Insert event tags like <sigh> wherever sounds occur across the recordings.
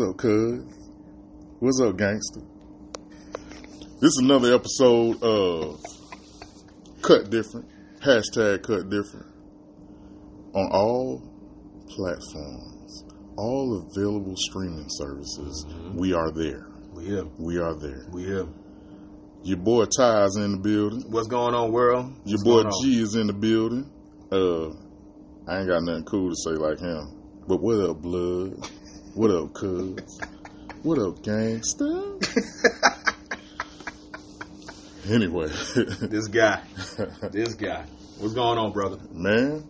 What's up, cuz? What's up, gangster? This is another episode of Cut Different. Hashtag Cut Different. On all platforms, all available streaming services, we are there. We here. We are there. We here. Your boy Ty is in the building. What's going on, world? Your What's boy? G is in the building. Uh, I ain't got nothing cool to say like him. But what up, blood? What up, cuz? What up, gangster? <laughs> anyway, This guy. <laughs> this guy. What's going on, brother? man,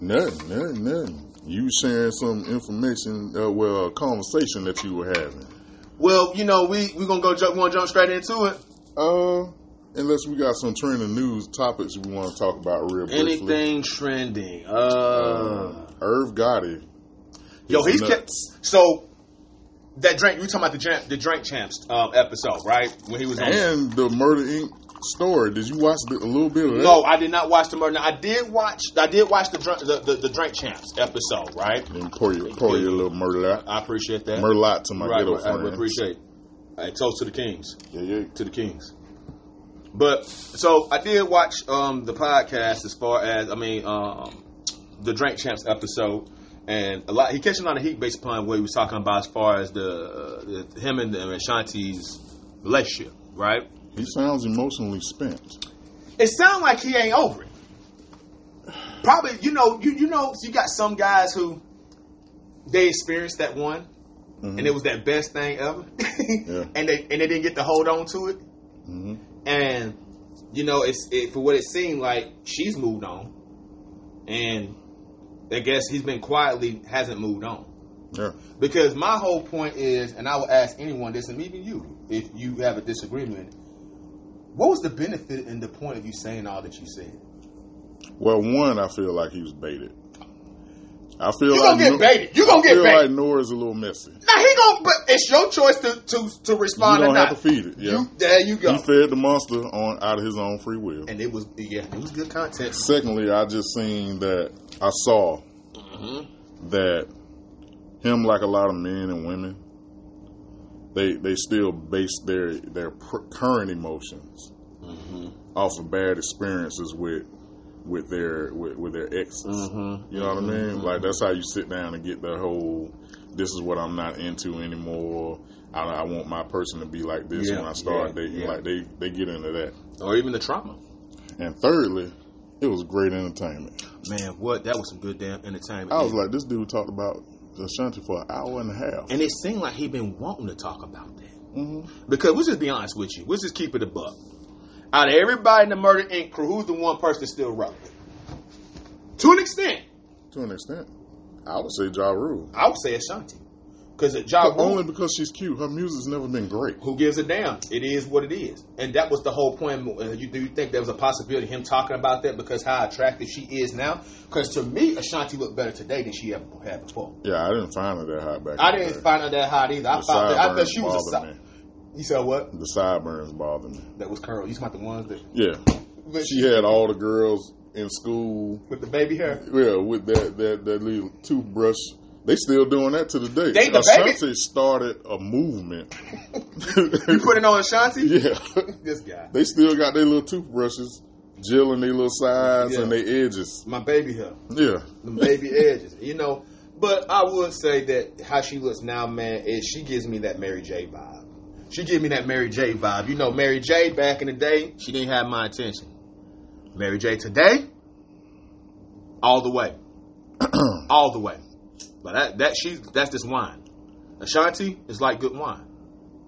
nothing, nothing, nothing. You sharing some information, uh, well, a conversation that you were having. Well, you know, we we gonna go jump. Want to jump straight into it. Uh, unless we got some trending news topics we want to talk about real briefly. Anything trending? Uh, Uh, Irv Gotti. Yo, he's kept. So that drink. You talking about the drink, the drink champs um, episode, right? When he was on. And the Murder Inc. story. Did you watch the, a little bit of that? No, I did not watch the murder. I did watch. I did watch the drink, the, the, the drink champs episode, right? And pour your, pour your little murder I appreciate that. Merlot to my right, ghetto right, I appreciate. I toast to the kings. Yeah, yeah. to the Kings. But so I did watch um, the podcast as far as I mean um, the Drink Champs episode, and a lot he catching a lot of heat based upon what he was talking about as far as the, the him and, and Ashanti's relationship, right? He sounds emotionally spent. It sounds like he ain't over it. Probably, you know, you you know, you got some guys who they experienced that one, Mhm. and it was that best thing ever, <laughs> Yeah. and they and they didn't get to hold on to it. hmm and you know it's it, for what it seemed like she's moved on and i guess he's been quietly hasn't moved on Yeah. because my whole point is and i will ask anyone this and even you if you have a disagreement what was the benefit and the point of you saying all that you said Well, one, I feel like he was baited. I feel You like gonna get baited. You gonna I get feel baited. like Nora's a little messy. now he gonna but it's your choice to to, to You respond or don't not have to feed it. Yeah. you, there you go He fed the monster on out of his own free will. and it was yeah it was good content Secondly, I just seen that I saw Mm-hmm. that him, like a lot of men and women, they they still base their their pr- current emotions Mm-hmm. off of bad experiences with with their with, with their exes. Mm-hmm. You know what I mean? Like that's how you sit down and get the whole. This is what I'm not into anymore. I, I want my person to be like this Yeah, when I start yeah, dating. yeah. Like they they get into that. or even the trauma And thirdly, it was great entertainment. Man, what? That was some good damn entertainment. I was like, this dude talked about Ashanti for an hour and a half. and it seemed like he'd been wanting to talk about that. hmm Because we'll just be honest with you. We'll just keep it a buck. Out of everybody in the Murder Inc. crew, who's the one person that's still relevant? To an extent, To an extent, I would say Ja Rule. I would say Ashanti. Because Ja Rule, only because she's cute. Her music's never been great. who gives a damn? It is what it is. And that was the whole point. You, do you think there was a possibility of him talking about that because how attractive she is now? Because to me, Ashanti looked better today than she ever had before. Yeah, I didn't find her that hot back. I didn't day. find her that hot either. I The found that, I thought she was a bothered si- me. You said what? The sideburns bothered me. That was curl. You talking about the ones that Yeah, with, she had all the girls in school. with the baby hair? Yeah, with that that that little toothbrush. They still doing that to the day. They- the Ashanti started a movement. <laughs> You put it on Ashanti? <laughs> yeah, This guy. they still got their little toothbrushes, gelling their little sides Yeah. and their edges. My baby hair. Yeah, The baby <laughs> edges. You know, but I would say that how she looks now, man, is she gives me that Mary J vibe. She gives me that Mary J vibe. You know, Mary J back in the day, she didn't have my attention. Mary J today, all the way. <clears throat> all the way. But that that she that's just wine. Ashanti is like good wine.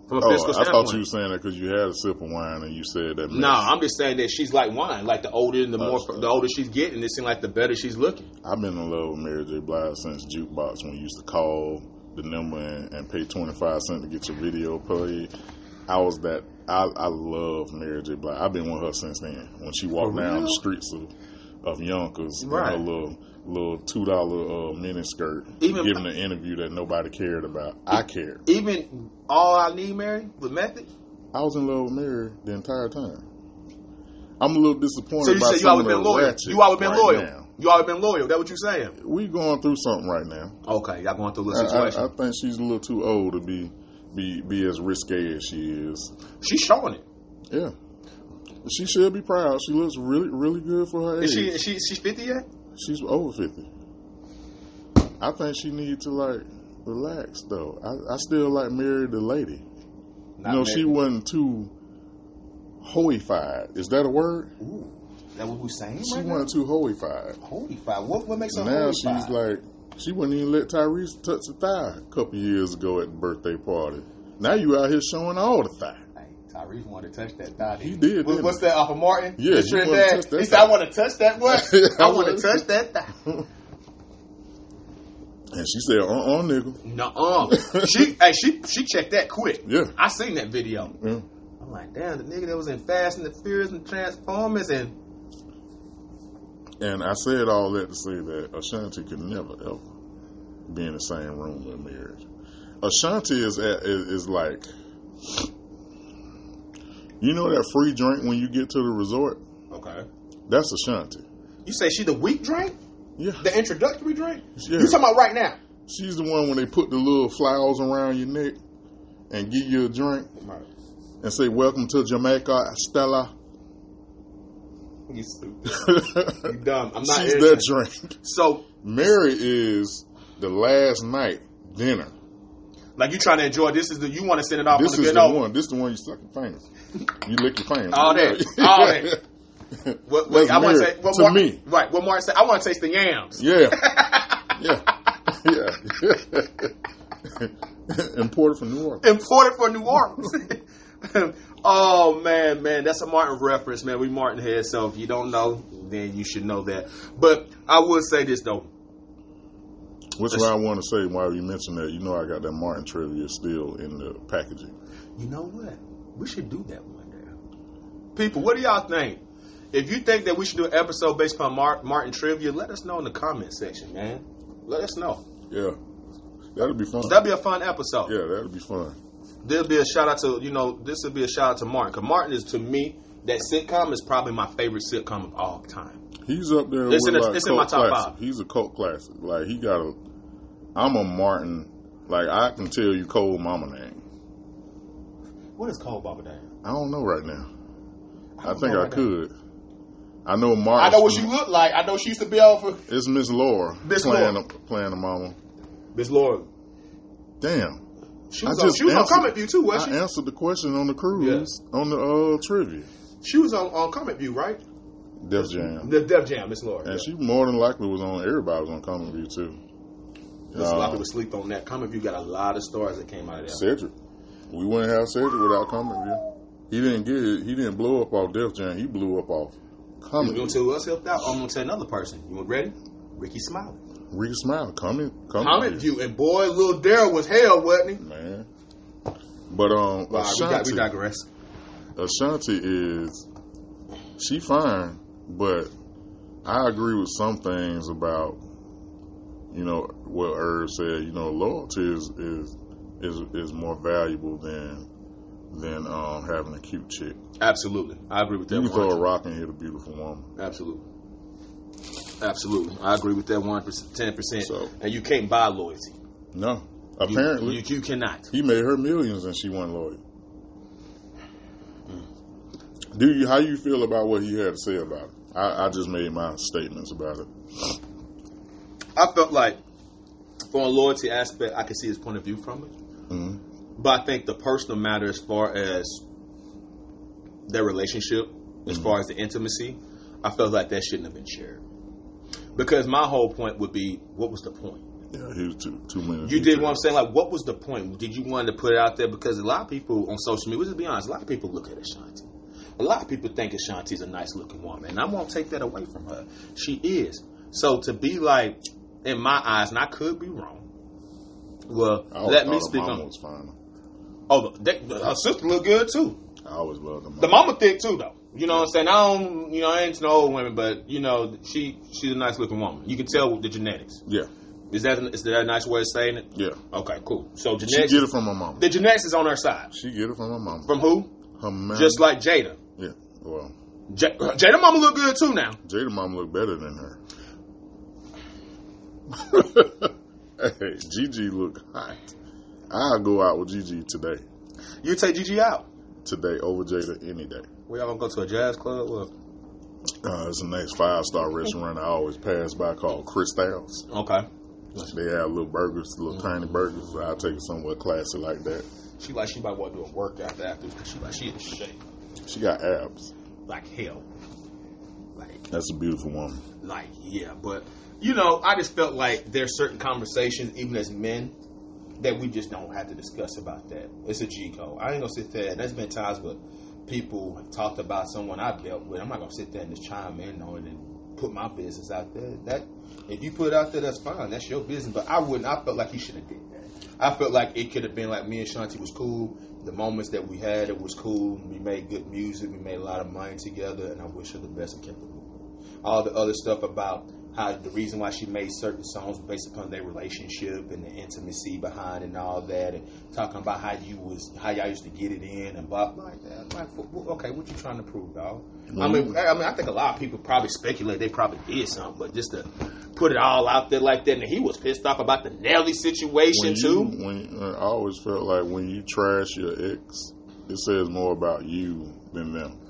From a Oh, physical I thought you were saying that because you had a sip of wine and you said that. No, I'm just saying that she's like wine. Like the older and the more, the older she's getting, it seems like the better she's looking. I've been in love with Mary J. Blige since Jukebox when you used to call the number and, and pay 25 cents to get your video played. I was that, I, I love Mary J. Blige. I've been with her since then. When she walked down the streets of, of Yonkers Right. in her little, little $2 uh, mini skirt, Even- giving an interview that nobody cared about. I cared. Even all I need, Mary, with method. I was in love with Mary the entire time. I'm a little disappointed So you by said you always the been loyal. You always been right loyal. now. You always been loyal. That what you saying? We going through something right now. Okay, y'all going through a I, little situation. I, I think she's a little too old to be be be as risque as she is. She's showing it. Yeah, she should be proud. She looks really really good for her age. Is she? Is she? She's fifty yet? She's over fifty. I think she need to like relax though. I, I still like marry the lady. Not you know, she wasn't too hoified. Is that a word? Ooh, that what we saying? She right wasn't too hoified. now? Holy fire! What what makes her Now holy she's like, she wouldn't even let Tyrese touch the thigh a couple years ago at the birthday party. Now you out here showing all the thigh. Hey, Tyrese wanted to touch that thigh. He did, What- What's that off of Martin? Yeah, he wanted to Trinidad. touch that He said, "I want to touch that what? <laughs> I want to touch that thigh." <laughs> And she said, uh uh nigga. Nuh-uh. <laughs> she, hey, she, she checked that quick. Yeah. I seen that video. Yeah. I'm like, damn, the nigga that was in Fast and the Furious and Transformers and And I said all that to say that Ashanti could never ever be in the same room with marriage. Ashanti is at, is, is like, you know that free drink when you get to the resort. okay. That's Ashanti. You say she the weak drink, Yeah, the introductory drink. Yeah. You talking about right now? she's the one when they put the little flowers around your neck and give you a drink Right. and say, "Welcome to Jamaica, Stella." You stupid. <laughs> You dumb. I'm not. She's that drink. So, Mary is the last night dinner. like, you trying to enjoy this? Is the you want to send it off This on the is the note? one. This the one you suck your fingers. You lick your fingers. All that. <laughs> All that. What, That's I want to say what to me. Right. What Mark said. I want to taste the yams. Yeah. <laughs> Yeah. Yeah. Imported from New Orleans. Imported for New Orleans. <laughs> oh man, man, that's a Martin reference, man. We Martin heads, so if you don't know, then you should know that. But I would say this though. Which what I want to say while you mentioned that, you know I got that Martin trivia still in the packaging. You know what? We should do that one day. People, what do y'all think? If you think that we should do an episode based upon Mar- Martin trivia, let us know in the comment section, man. Let us know. Yeah. That'll be fun. That'd be a fun episode. yeah, that'll be fun. There'll be a shout out to you know this will be a shout out to Martin because Martin is to me that sitcom is probably my favorite sitcom of all time. He's up there It's with in the- like it's in my top classic. five. He's a cult classic. Like he got a I'm a Martin like I can tell you Cole mama name. What is Cole Baba Dad? I don't know right now. I, don't think I right now. could. I know Martin. I know what she looked like. I know she used to be over It's Miss Laura Miss playing Laura. Playing the mama. Miss Laura. Damn. She I was on, just she was on Comic View too, wasn't I she? answered the question on the cruise on the uh, trivia. She was on, on Comic View, right? Def Jam. The Def Jam, Miss Laura. And yeah. she more than likely was on. Everybody was on Comic View too. A lot of Uh, people sleep on that. Comic View got a lot of stars that came out of there. Cedric. We wouldn't have Cedric without Comic View. He didn't get it. He didn't blow up off Def Jam. He blew up off You Comic gonna tell who else helped out? I'm gonna tell another person. You want ready? Rickey Smiley. Ricky Smile, Comic Comic View. View, and boy, little Daryl was hell, wasn't he? Man. But um, Wow, we, got, Ashanti, we digress. Ashanti is she fine, but I agree with some things about you know what Irv said. You know, loyalty is is is, is more valuable than than um, having a cute chick. Absolutely, I agree with that. You can throw a rock and hit a beautiful woman. Absolutely, absolutely, I agree with that one percent, ten percent. So- And you can't buy loyalty. No, apparently you, you cannot. he made her millions and she wasn't loyal. Do you? How you feel about what he had to say about it? I, I just made my statements about it. I felt like, from a loyalty aspect, I could see his point of view from it. Mhm. But I think the personal matter, as far as their relationship, as far as the intimacy, I felt like that shouldn't have been shared. Because my whole point would be, what was the point? Yeah, he was too too many. You did what I'm saying. Like, what was the point? Did you want to put it out there? Because a lot of people on social media, let's be honest, a lot of people look at Ashanti. A lot of people think Ashanti's a nice looking woman, and I won't take that away from her. She is. So to be like, in my eyes, and I could be wrong. Well, let me speak on. was fine. Oh, the, they, her sister look good too. I always loved her. The mama thick too, though. You know what I'm saying? I don't, you know, I ain't no old women, but you know, she she's a nice looking woman. You can tell with the genetics. Yeah, Is that is that a nice way of saying it? yeah. Okay, cool. So She get it from her mom. the genetics is on her side. She get it from her mom. From who? Her mom. Just like Jada. yeah. Well, J- Jada mama look good too now. Jada mama look better than her. <laughs> hey, Gigi look hot. I'll go out with Gigi today. You take Gigi out. Today over Jada any day. We all gonna go to a jazz club? What? Uh, it's a nice five star restaurant I always pass by called Crystals. Okay. They have little burgers, little tiny burgers. I'll take it somewhere classy like that. She like she might want to do a workout after. She like she in shape. She got abs. Like hell. Like That's a beautiful woman. like yeah, but you know, I just felt like there's certain conversations, even as men, that we just don't have to discuss about that. It's a G code. I ain't gonna sit there. There's been times where people have talked about someone I've dealt with. I'm not gonna sit there and just chime in on it and put my business out there. That if you put it out there, that's fine. That's your business. But I wouldn't. I felt like he should have did that. I felt like it could have been like me and Shanti was cool. The moments that we had, it was cool. We made good music. We made a lot of money together, and I wish her the best and kept it moving. All the other stuff about how the reason why she made certain songs based upon their relationship and the intimacy behind and all that, and talking about how you was how y'all used to get it in and blah blah like that. Like, okay, what you trying to prove, dog? I mean, mm-hmm. I mean, I think a lot of people probably speculate they probably did something, but just to put it all out there like that, and he was pissed off about the Nelly situation When too. when I always felt like when you trash your ex, it says more about you than them.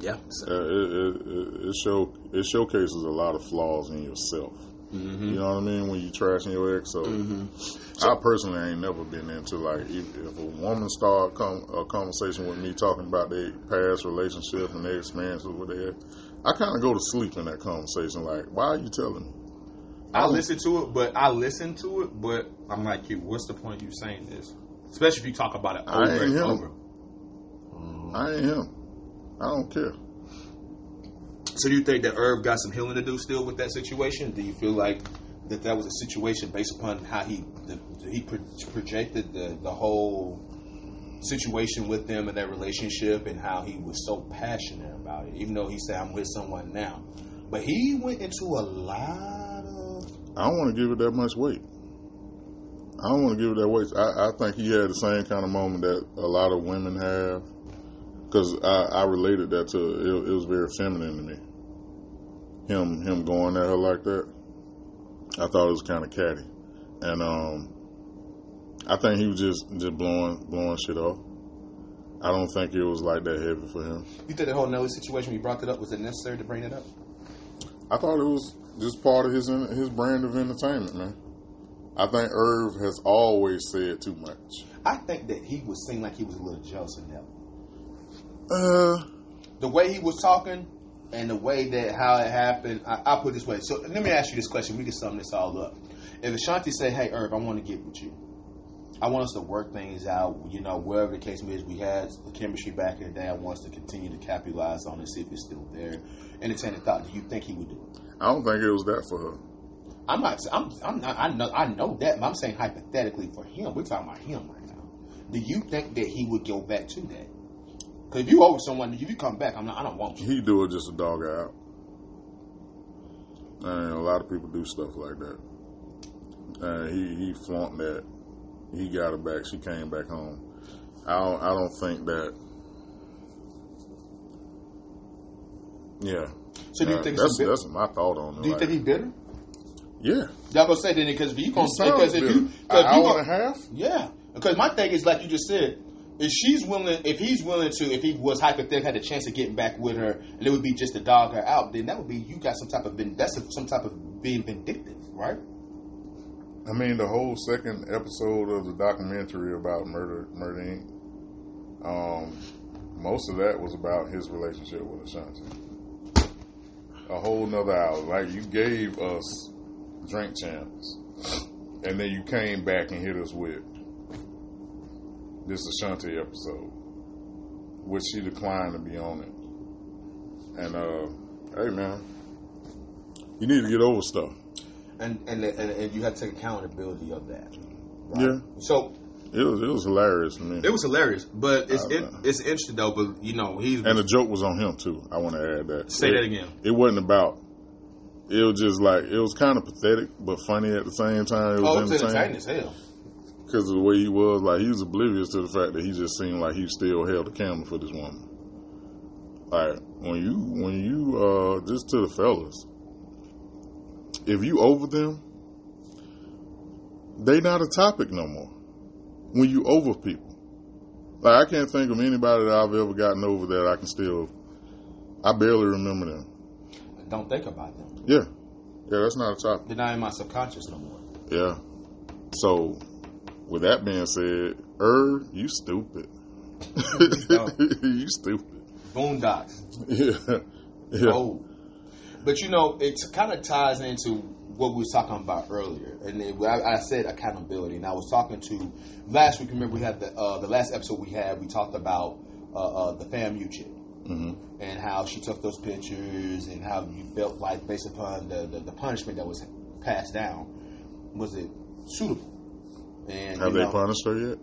Yeah, Uh, it, it, it, show it showcases a lot of flaws in yourself. Mm-hmm. You know what I mean? When you trashing your ex, so, I personally ain't never been into like if, if a woman start com- a conversation with me talking about their past relationship and their experiences with their, I kind of go to sleep in that conversation. Like, why are you telling me? I listen to it, but I listen to it, but I'm like you. What's the point of you saying this? Especially if you talk about it over and him. over. I ain't him. I don't care. So do you think that Irv got some healing to do still with that situation? Do you feel like that that was a situation based upon how he the, he pro- projected the the whole situation with them and their relationship and how he was so passionate about it, even though he said I'm with someone now, but he went into a lot of I don't want to give it that much weight. I don't want to give it that weight. I, I think he had the same kind of moment that a lot of women have. Because I, I related that to it, it was very feminine to me. Him him going at her like that. I thought it was kind of catty, and um, I think he was just just blowing blowing shit off. I don't think it was like that heavy for him. You think the whole Nelly situation, we brought it up, was it necessary to bring it up? I thought it was just part of his his brand of entertainment, man. I think Irv has always said too much. I think that he was seemed like he was a little jealous of Nelly. Uh, The way he was talking and the way that how it happened, I, I'll put it this way. So let me ask you this question. We can sum this all up. If Ashanti said, "Hey, Irv, I want to get with you. I want us to work things out. You know, wherever the case may be, we had the chemistry back in the day. I want us to continue to capitalize on it, see if it's still there." Entertain the thought. Do you think he would do it? I don't think it was that for her. I'm not. I'm. I'm not. I know. I know that. But I'm saying hypothetically for him. We're talking about him right now. Do you think that he would go back to that? Because if you owe someone, if you come back, I'm not. I don't want you. He do it just a dog out. And a lot of people do stuff like that. And he he flunked that. He got her back. She came back home. I don't. I don't think that. Yeah. So do you Uh, think that's that's my thought on it. Do you like, think he bitter? Yeah. Y'all gonna say that because if you gonna because if you because you and a half. yeah because my thing is like you just said if she's willing if he's willing to if he was hypothetically had a chance of getting back with her and it would be just to dog her out then that would be you got some type of that's some type of being vindictive right I mean, the whole second episode of the documentary about Murder, Murder Inc. Um, most of that was about his relationship with Ashanti. A whole nother hour. Like you gave us drink champs, and then you came back and hit us with this Ashanti episode, which she declined to be on it. And uh, hey, man, you need to get over stuff. and and and, and you have to take accountability of that right? Yeah. so It was it was hilarious to me. it was hilarious but it's it, it's interesting though but you know he's And the joke was on him too. I want to add that. Say It- that again. It wasn't about. It was just like it was kind of pathetic, but funny at the same time. It oh was it's entertaining entertaining as hell because of the way he was. Like he was oblivious to the fact that he just seemed like he still held the camera for this woman. Like when you when you uh just to the fellas, if you over them, they not a topic no more. When you over people, like I can't think of anybody that I've ever gotten over that I can still. I barely remember them. Don't think about them. Yeah, yeah, that's not a topic. They're not in my subconscious no more. Yeah. So, with that being said, Er, you stupid. <laughs> you stupid. Boondocks. Yeah. Yeah. Oh. But you know, it kind of ties into what we was talking about earlier, and it, I, I said accountability. And I was talking to last week. Remember, we had the uh, the last episode we had. We talked about uh, uh, the FAMU chick hmm and how she took those pictures and how you felt like based upon the, the, the punishment that was passed down, was it suitable? And Have they know, punished her yet?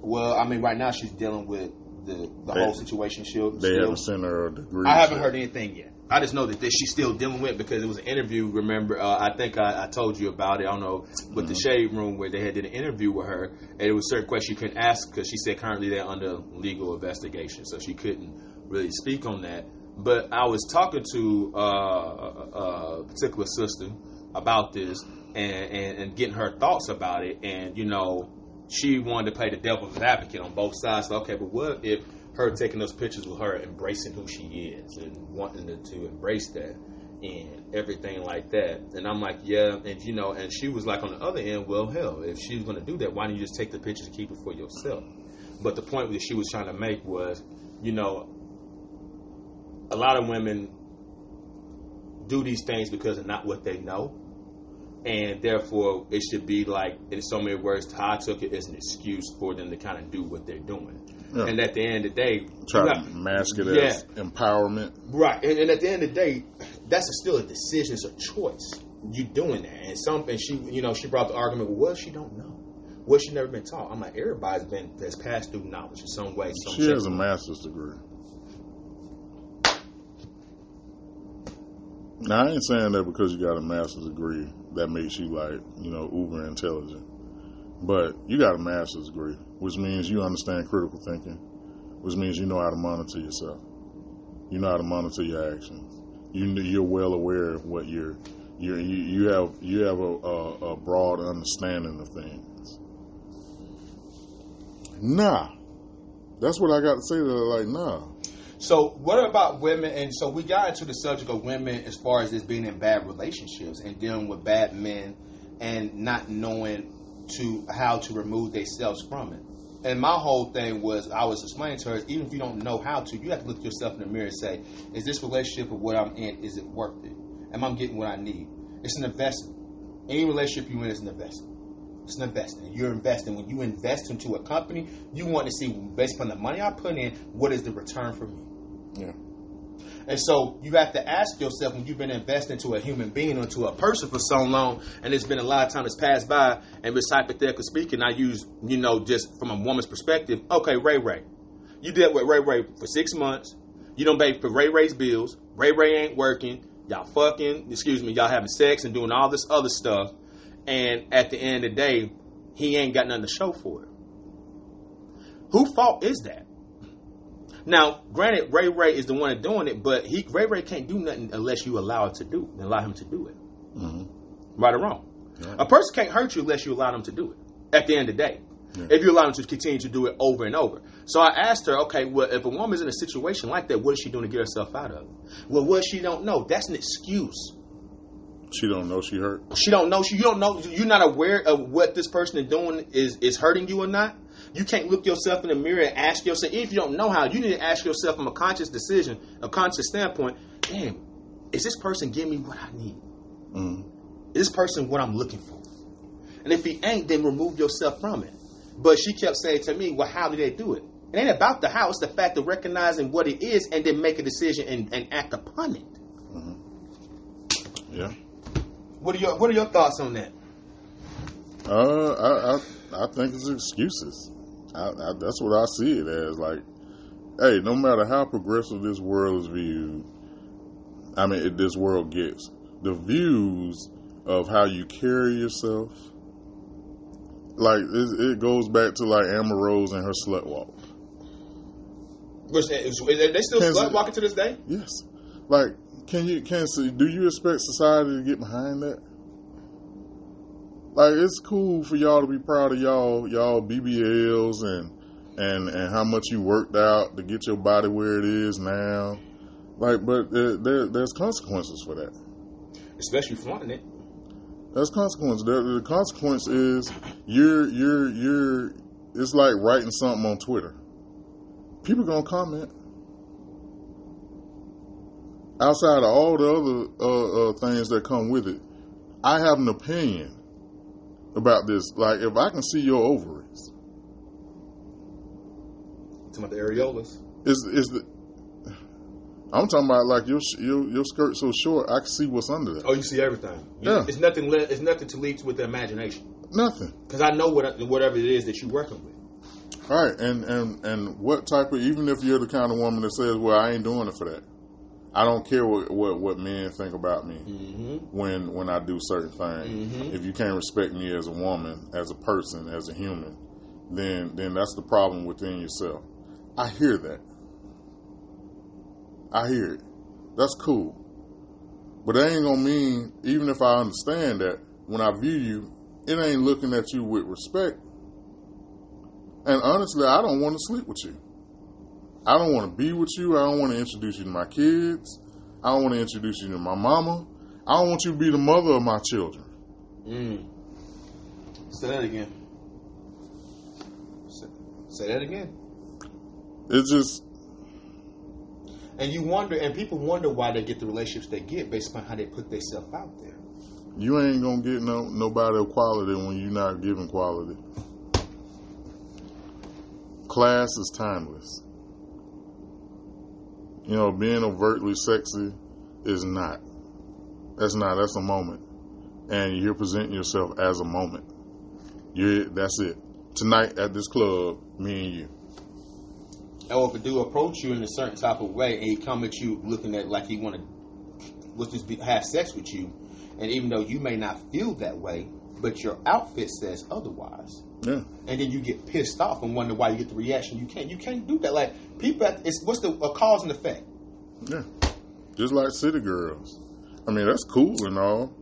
Well, I mean, right now she's dealing with the the They- whole situation. Still, They still. haven't sent her a degree. I haven't yet. heard anything yet. I just know that this, she's still dealing with it because it was an interview. Remember, uh, I think I, I told you about it. I don't know with the shade room where they had did an interview with her, and it was certain questions you couldn't ask because she said currently they're under legal investigation, so she couldn't really speak on that. But I was talking to uh, a, a particular sister about this and, and, and getting her thoughts about it, and you know, she wanted to play the devil's advocate on both sides. okay, but what if her taking those pictures with her embracing who she is and wanting to, to embrace that and everything like that? And I'm like, yeah, and you know, and she was like on the other end, well, hell, if she's going to do that, why don't you just take the pictures and keep it for yourself? But the point that she was trying to make was, you know, a lot of women do these things because of not what they know and therefore it should be like in so many words how i took it as an excuse for them to kind of do what they're doing Yeah. and at the end of the day Try you to mask it Yeah. as empowerment. right and, and at the end of the day that's a, still a decision it's a choice you're doing that and something she you know she brought the argument well what she don't know what she never been taught i'm like everybody's been has passed through knowledge in some way some She shape, has a master's degree. Now I ain't saying that because you got a master's degree that makes you like you know uber intelligent, but you got a master's degree, which means you understand critical thinking, which means you know how to monitor yourself. You know how to monitor your actions. You you're well aware of what you're. You you have you have a, a, a broad understanding of things. Nah, that's what I got to say her. Like, nah, So, what about women? And so, we got into the subject of women as far as this being in bad relationships and dealing with bad men and not knowing to how to remove themselves from it. And my whole thing was, I was explaining to her, even if you don't know how to, you have to look yourself in the mirror and say, is this relationship or what I'm in, is it worth it? Am I getting what I need? It's an investment. Any relationship you're in is an investment. It's an investment. You're investing. When you invest into a company, you want to see, based on the money I put in, what is the return for me? Yeah. And so you have to ask yourself when you've been investing into a human being or to a person for so long, and it's been a lot of time that's passed by, and just hypothetically speaking, I use, you know, just from a woman's perspective, okay, Ray Ray. You did with Ray Ray for six months. You don't pay for Ray Ray's bills. Ray Ray ain't working. Y'all fucking, excuse me, y'all having sex and doing all this other stuff. And at the end of the day, he ain't got nothing to show for it. Who fault is that? Now, granted, Ray Ray is the one doing it, but he Ray Ray can't do nothing unless you allow it to do, allow him to do it. hmm Right or wrong? Yeah. A person can't hurt you unless you allow them to do it. At the end of the day, Yeah. if you allow them to continue to do it over and over. So I asked her, okay, well, if a woman's in a situation like that, what is she doing to get herself out of it? Well, what she don't know? That's an excuse. She don't know she hurt. She don't know. She you don't know. You're not aware of what this person is doing is is hurting you or not. You can't look yourself in the mirror and ask yourself. If you don't know how, you need to ask yourself from a conscious decision, a conscious standpoint. Damn, is this person giving me what I need? Mm. Is this person what I'm looking for? And if he ain't, then remove yourself from it. But she kept saying to me, "Well, how do they do it? It ain't about the house. The fact of recognizing what it is and then make a decision and, and act upon it." Yeah. What are your What are your thoughts on that? Uh, I, I I think it's excuses. I, I, that's what I see it as. Like, hey, no matter how progressive this world is viewed, I mean, it, this world gets the views of how you carry yourself. Like it, it goes back to like Amber Rose and her slut walk. Which, they still slut walking to this day? Yes, like can you can see? Do you expect society to get behind that? Like it's cool for y'all to be proud of y'all y'all BBLs and and and how much you worked out to get your body where it is now. Like, but there, there there's consequences for that. Especially flaunting it. There's consequence. The, the consequence is you're you're you're. It's like writing something on Twitter. People gonna comment. Outside of all the other uh, uh, things that come with it, I have an opinion about this. Like, if I can see your ovaries, Talking about the areolas. is is the I'm talking about like your your your skirt so short I can see what's under that. Oh, you see everything. You- Yeah. It's nothing. Le- it's nothing to lead to with the imagination. Nothing. Because I know what whatever it is that you're working with. All right, and and and what type of even if you're the kind of woman that says, "Well, I ain't doing it for that," I don't care what what, what men think about me Mm-hmm. when when I do certain things. Mhm. If you can't respect me as a woman, as a person, as a human, then then that's the problem within yourself. I hear that. I hear it. That's cool, but that ain't gonna mean even if I understand that when I view you, it ain't looking at you with respect. And honestly, I don't want to sleep with you. I don't want to be with you. I don't want to introduce you to my kids. I don't want to introduce you to my mama. I don't want you to be the mother of my children. Mm. Say that again. Say, say that again. It's just, And you wonder, and people wonder why they get the relationships they get based upon how they put themselves out there. you ain't going to get no nobody of quality when you're not giving quality. Class is timeless. You know, being overtly sexy is not. That's not. That's a moment. And you're presenting yourself as a moment. You that's it. Tonight at this club, me and you. Or if a dude approach you in a certain type of way and he come at you looking at like he want to, let's just be, have sex with you, and even though you may not feel that way, but your outfit says otherwise, Yeah. and then you get pissed off and wonder why you get the reaction you can't. You can't do that. Like people, it's what's the a cause and effect. Yeah. Just like City Girls. I mean, that's cool and all.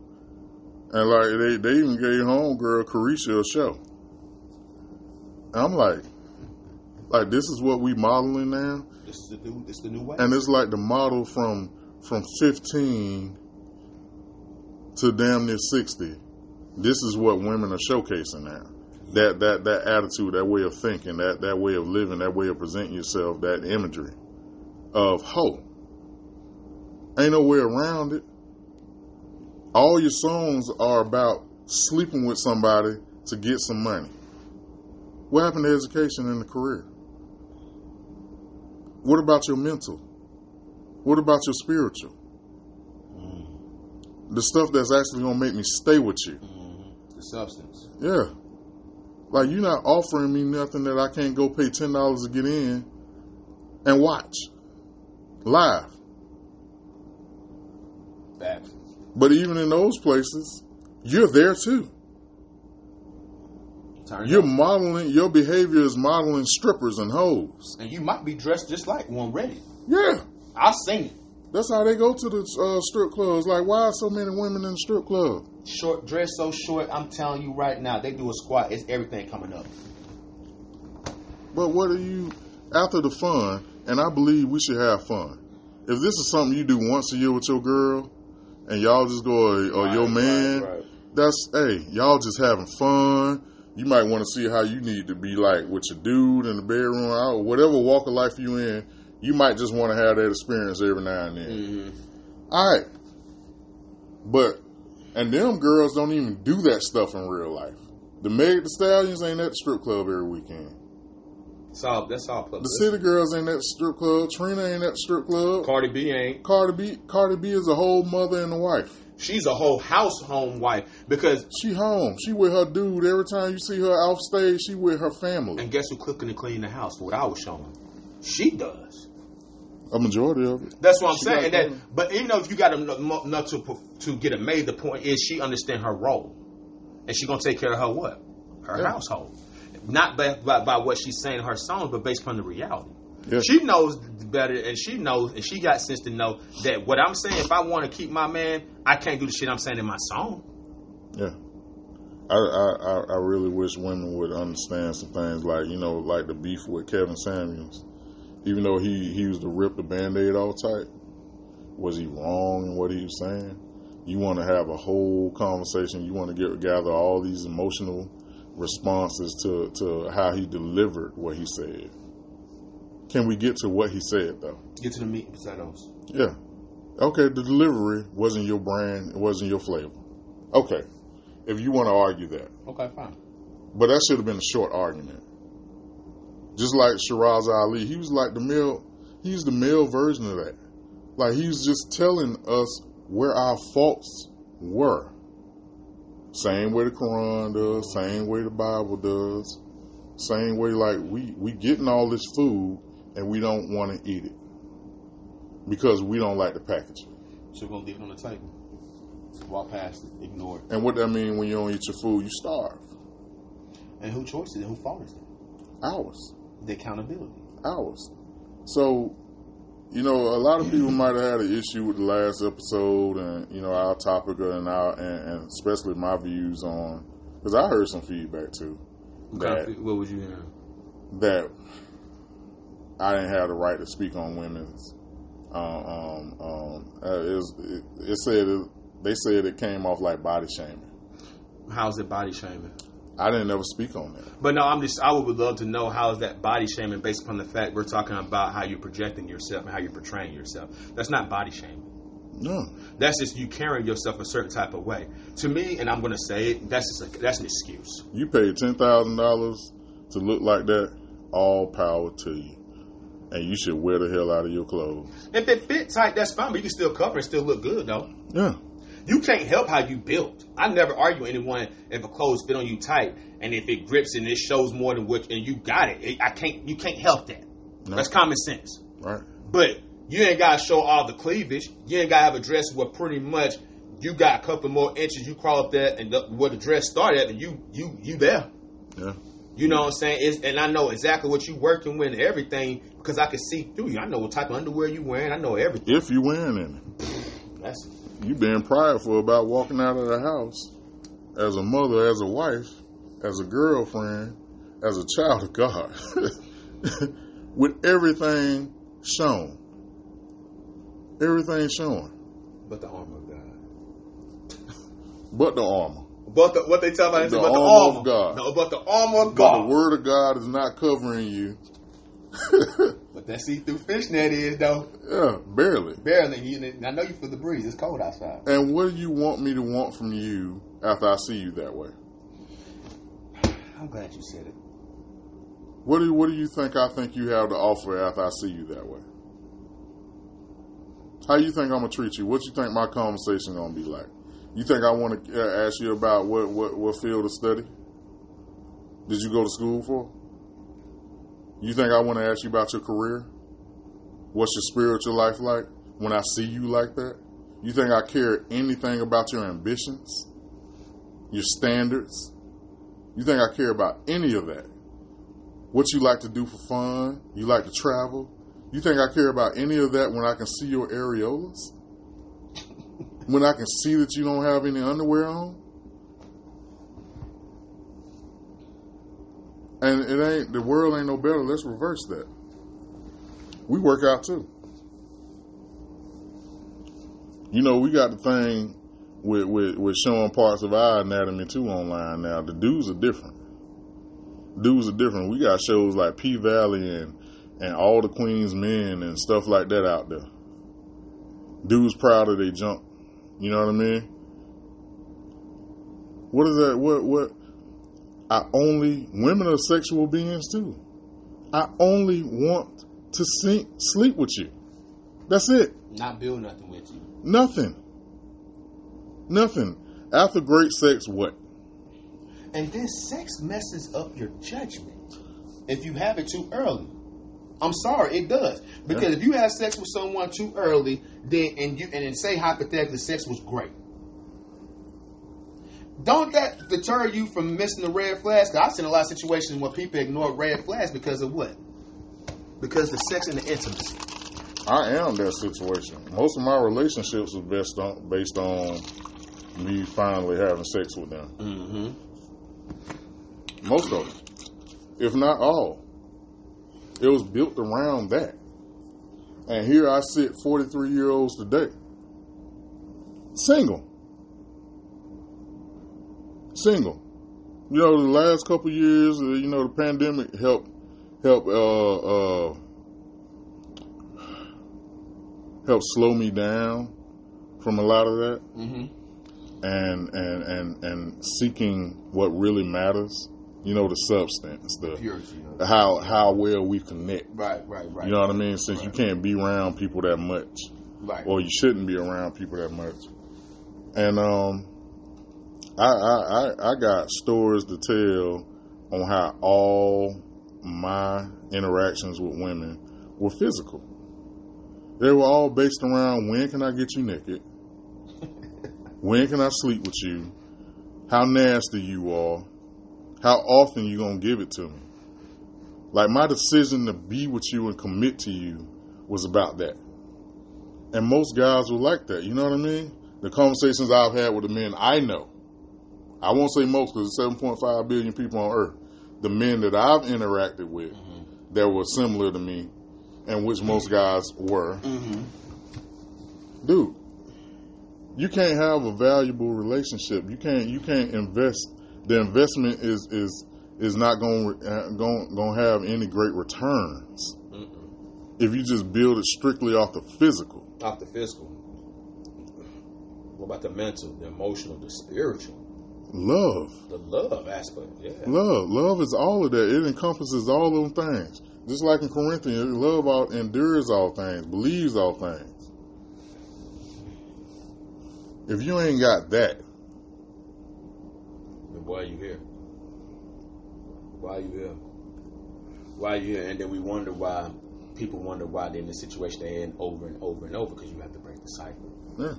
And like they, they even gave homegirl Caresha a show. And I'm like, like this is what we modeling now? This is the new, this is the new way. And it's like the model from from fifteen to damn near sixty. This is what women are showcasing now. That that that attitude, that way of thinking, that that way of living, that way of presenting yourself, that imagery of hoe. Ain't no way around it. All your songs are about sleeping with somebody to get some money. What happened to education and the career? What about your mental? What about your spiritual? The stuff that's actually gonna make me stay with you. Mhm. The substance. Yeah. Like you're not offering me nothing that I can't go pay ten dollars to get in and watch live. Facts. But even in those places, you're there too. You're modeling your behavior is modeling strippers and hoes. and you might be dressed just like one ready. Yeah. I've seen it. That's how they go to the uh, strip clubs. Like, why are so many women in the strip club? Short dress so short. I'm telling you right now, they do a squat. It's everything coming up. But what are you after the fun? And I believe we should have fun. If this is something you do once a year with your girl, and y'all just go or, or your man, right, right. that's hey, y'all just having fun. You might want to see how you need to be like with your dude in the bedroom or whatever walk of life you in. You might just want to have that experience every now and then. Mhm. All right, but and them girls don't even do that stuff in real life. The Meg the Stallions ain't at the strip club every weekend. It's all that's all The. City Girls ain't at the strip club. Trina ain't at the strip club. Cardi B ain't. Cardi B, Cardi B is a whole mother and a wife. She's a whole house home wife because She home. She with her dude. Every time you see her off stage, she with her family. and guess who cooking and cleaning the house for what I was showing? She does. A majority of it. That's what I'm She saying. That, but even though if you got enough enough to to get it made, the point is she understand her role, and she gonna take care of her what her Yeah. household, not by, by by what she's saying in her songs, but based upon the reality. Yeah. She knows better, and she knows, and she got sense to know that what I'm saying. If I want to keep my man, I can't do the shit I'm saying in my song. Yeah. I, I I really wish women would understand some things like you know like the beef with Kevin Samuels. Even though he he used to rip the band-aid all tight, was he wrong in what he was saying? You want to have a whole conversation. You want to get gather all these emotional responses to to how he delivered what he said. Can we get to what he said though? Get to the meat and potatoes. Yeah. Okay, the delivery wasn't your brand, it wasn't your flavor. Okay. If you want to argue that. Okay, fine. But that should have been a short argument. Just like Shahrazad Ali, he was like the male he's the male version of that. Like he was just telling us where our faults were. Same way the Quran does, same way the Bible does, same way like we we getting all this food and we don't want to eat it because we don't like the packaging. So we're gonna leave it on the table. Walk past it, ignore it. And what that mean when you don't eat your food, you starve. And who choice is it? Who fault is it? Ours. The accountability. Ours. So, you know, a lot of people might have had an issue with the last episode and, you know, our topic and our, and, and especially my views on, because I heard some feedback too. That, what would you hear? that I didn't have the right to speak on women's. Um, um, um, uh, it, was, it, it said it, they said it came off like body shaming. How's it body shaming? I didn't ever speak on that. But no, I'm just I would love to know how is that body shaming based upon the fact we're talking about how you're projecting yourself and how you're portraying yourself. That's not body shaming. No, That's just you carrying yourself a certain type of way. To me, and I'm going to say it, that's just a, that's an excuse. you paid ten thousand dollars to look like that. All power to you, and you should wear the hell out of your clothes. If it fit tight, that's fine, but you can still cover and still look good though. Yeah, You can't help how you built. I never argue with anyone if a clothes fit on you tight and if it grips and it shows more than what and you got it. it- I can't. You can't help that. No. That's common sense. right. But you ain't gotta show all the cleavage. You ain't gotta have a dress where pretty much you got a couple more inches. You crawl up there and the, where the dress started, and you you you there. Yeah, You know what I'm saying? It's, and I know exactly what you working with and everything because I can see through you. I know what type of underwear you wearing. I know everything. if you wearing any. That's you being prideful about walking out of the house as a mother, as a wife, as a girlfriend, as a child of God, <laughs> with everything shown. Everything shown. but the armor of God. but the armor. But the, what they tell about The the armor armor of God. No, but the armor of But God. the word of God is not covering you. But that see-through fishnet is though. yeah, barely. Barely. You, I know you feel the breeze. It's cold outside. And what do you want me to want from you after I see you that way? I'm glad you said it. What do what do you think I think you have to offer after I see you that way? How you think I'm gonna treat you? What you think my conversation gonna be like? You think I want to uh, ask you about what, what what field of study? Did you go to school for? You think I want to ask you about your career? What's your spiritual life like? When I see you like that, you think I care anything about your ambitions, your standards? You think I care about any of that? what you like to do for fun. You like to travel. You think I care about any of that when I can see your areolas? when I can see that you don't have any underwear on? And it ain't the world ain't no better. Let's reverse that. We work out too. You know, we got the thing with, with, with showing parts of our anatomy too online now. The dudes are different dudes are different. We got shows like P Valley and and all the Queen's Men and stuff like that out there. Dudes proud of their jump. You know what I mean? What is that? What what? I only women are sexual beings too. I only want to sleep sleep with you. That's it. Not build nothing with you. Nothing. Nothing. After great sex, what? And then sex messes up your judgment if you have it too early. I'm sorry, it does. Because Yeah. if you have sex with someone too early, then and you and then say hypothetically sex was great. Don't that deter you from missing the red flags? 'Cause I've seen a lot of situations where people ignore red flags because of what? Because the sex and the intimacy. I am that situation. Most of my relationships are based on based on me finally having sex with them. Mm-hmm. Most of them, if not all. It was built around that. And here I sit, 43 year olds today, single. Single. You know, the last couple years, uh, you know, the pandemic helped help uh, uh, help slow me down from a lot of that, Mm-hmm. and and and and seeking what really matters. You know, the substance, the Purity. how how well we connect. Right, right, right. You know what I mean? Since you can't be around people that much, Right. or you shouldn't be around people that much. And um, I I I, I got stories to tell on how all my interactions with women were physical. They were all based around when can I get you naked? <laughs> when can I sleep with you? How nasty you are? How often you gonna give it to me? Like my decision to be with you and commit to you was about that. And most guys were like that. You know what I mean? The conversations I've had with the men I know, I won't say most because there's 7.5 billion people on earth. The men that I've interacted with that were similar to me, and which most guys were, Mm-hmm. dude, you can't have a valuable relationship. You can't. You can't invest. The investment is is is not going going going to have any great returns if you just build it strictly off the physical. Off the physical. What about the mental, the emotional, the spiritual, Love, the love aspect? Yeah. love, love is all of that. It encompasses all those things. Just like in Corinthians, love all endures all things, believes all things. If you ain't got that, Then why are you here? Why are you here? Why are you here? And then we wonder why people wonder why they're in the situation they're in over and over and over because you have to break the cycle. yeah,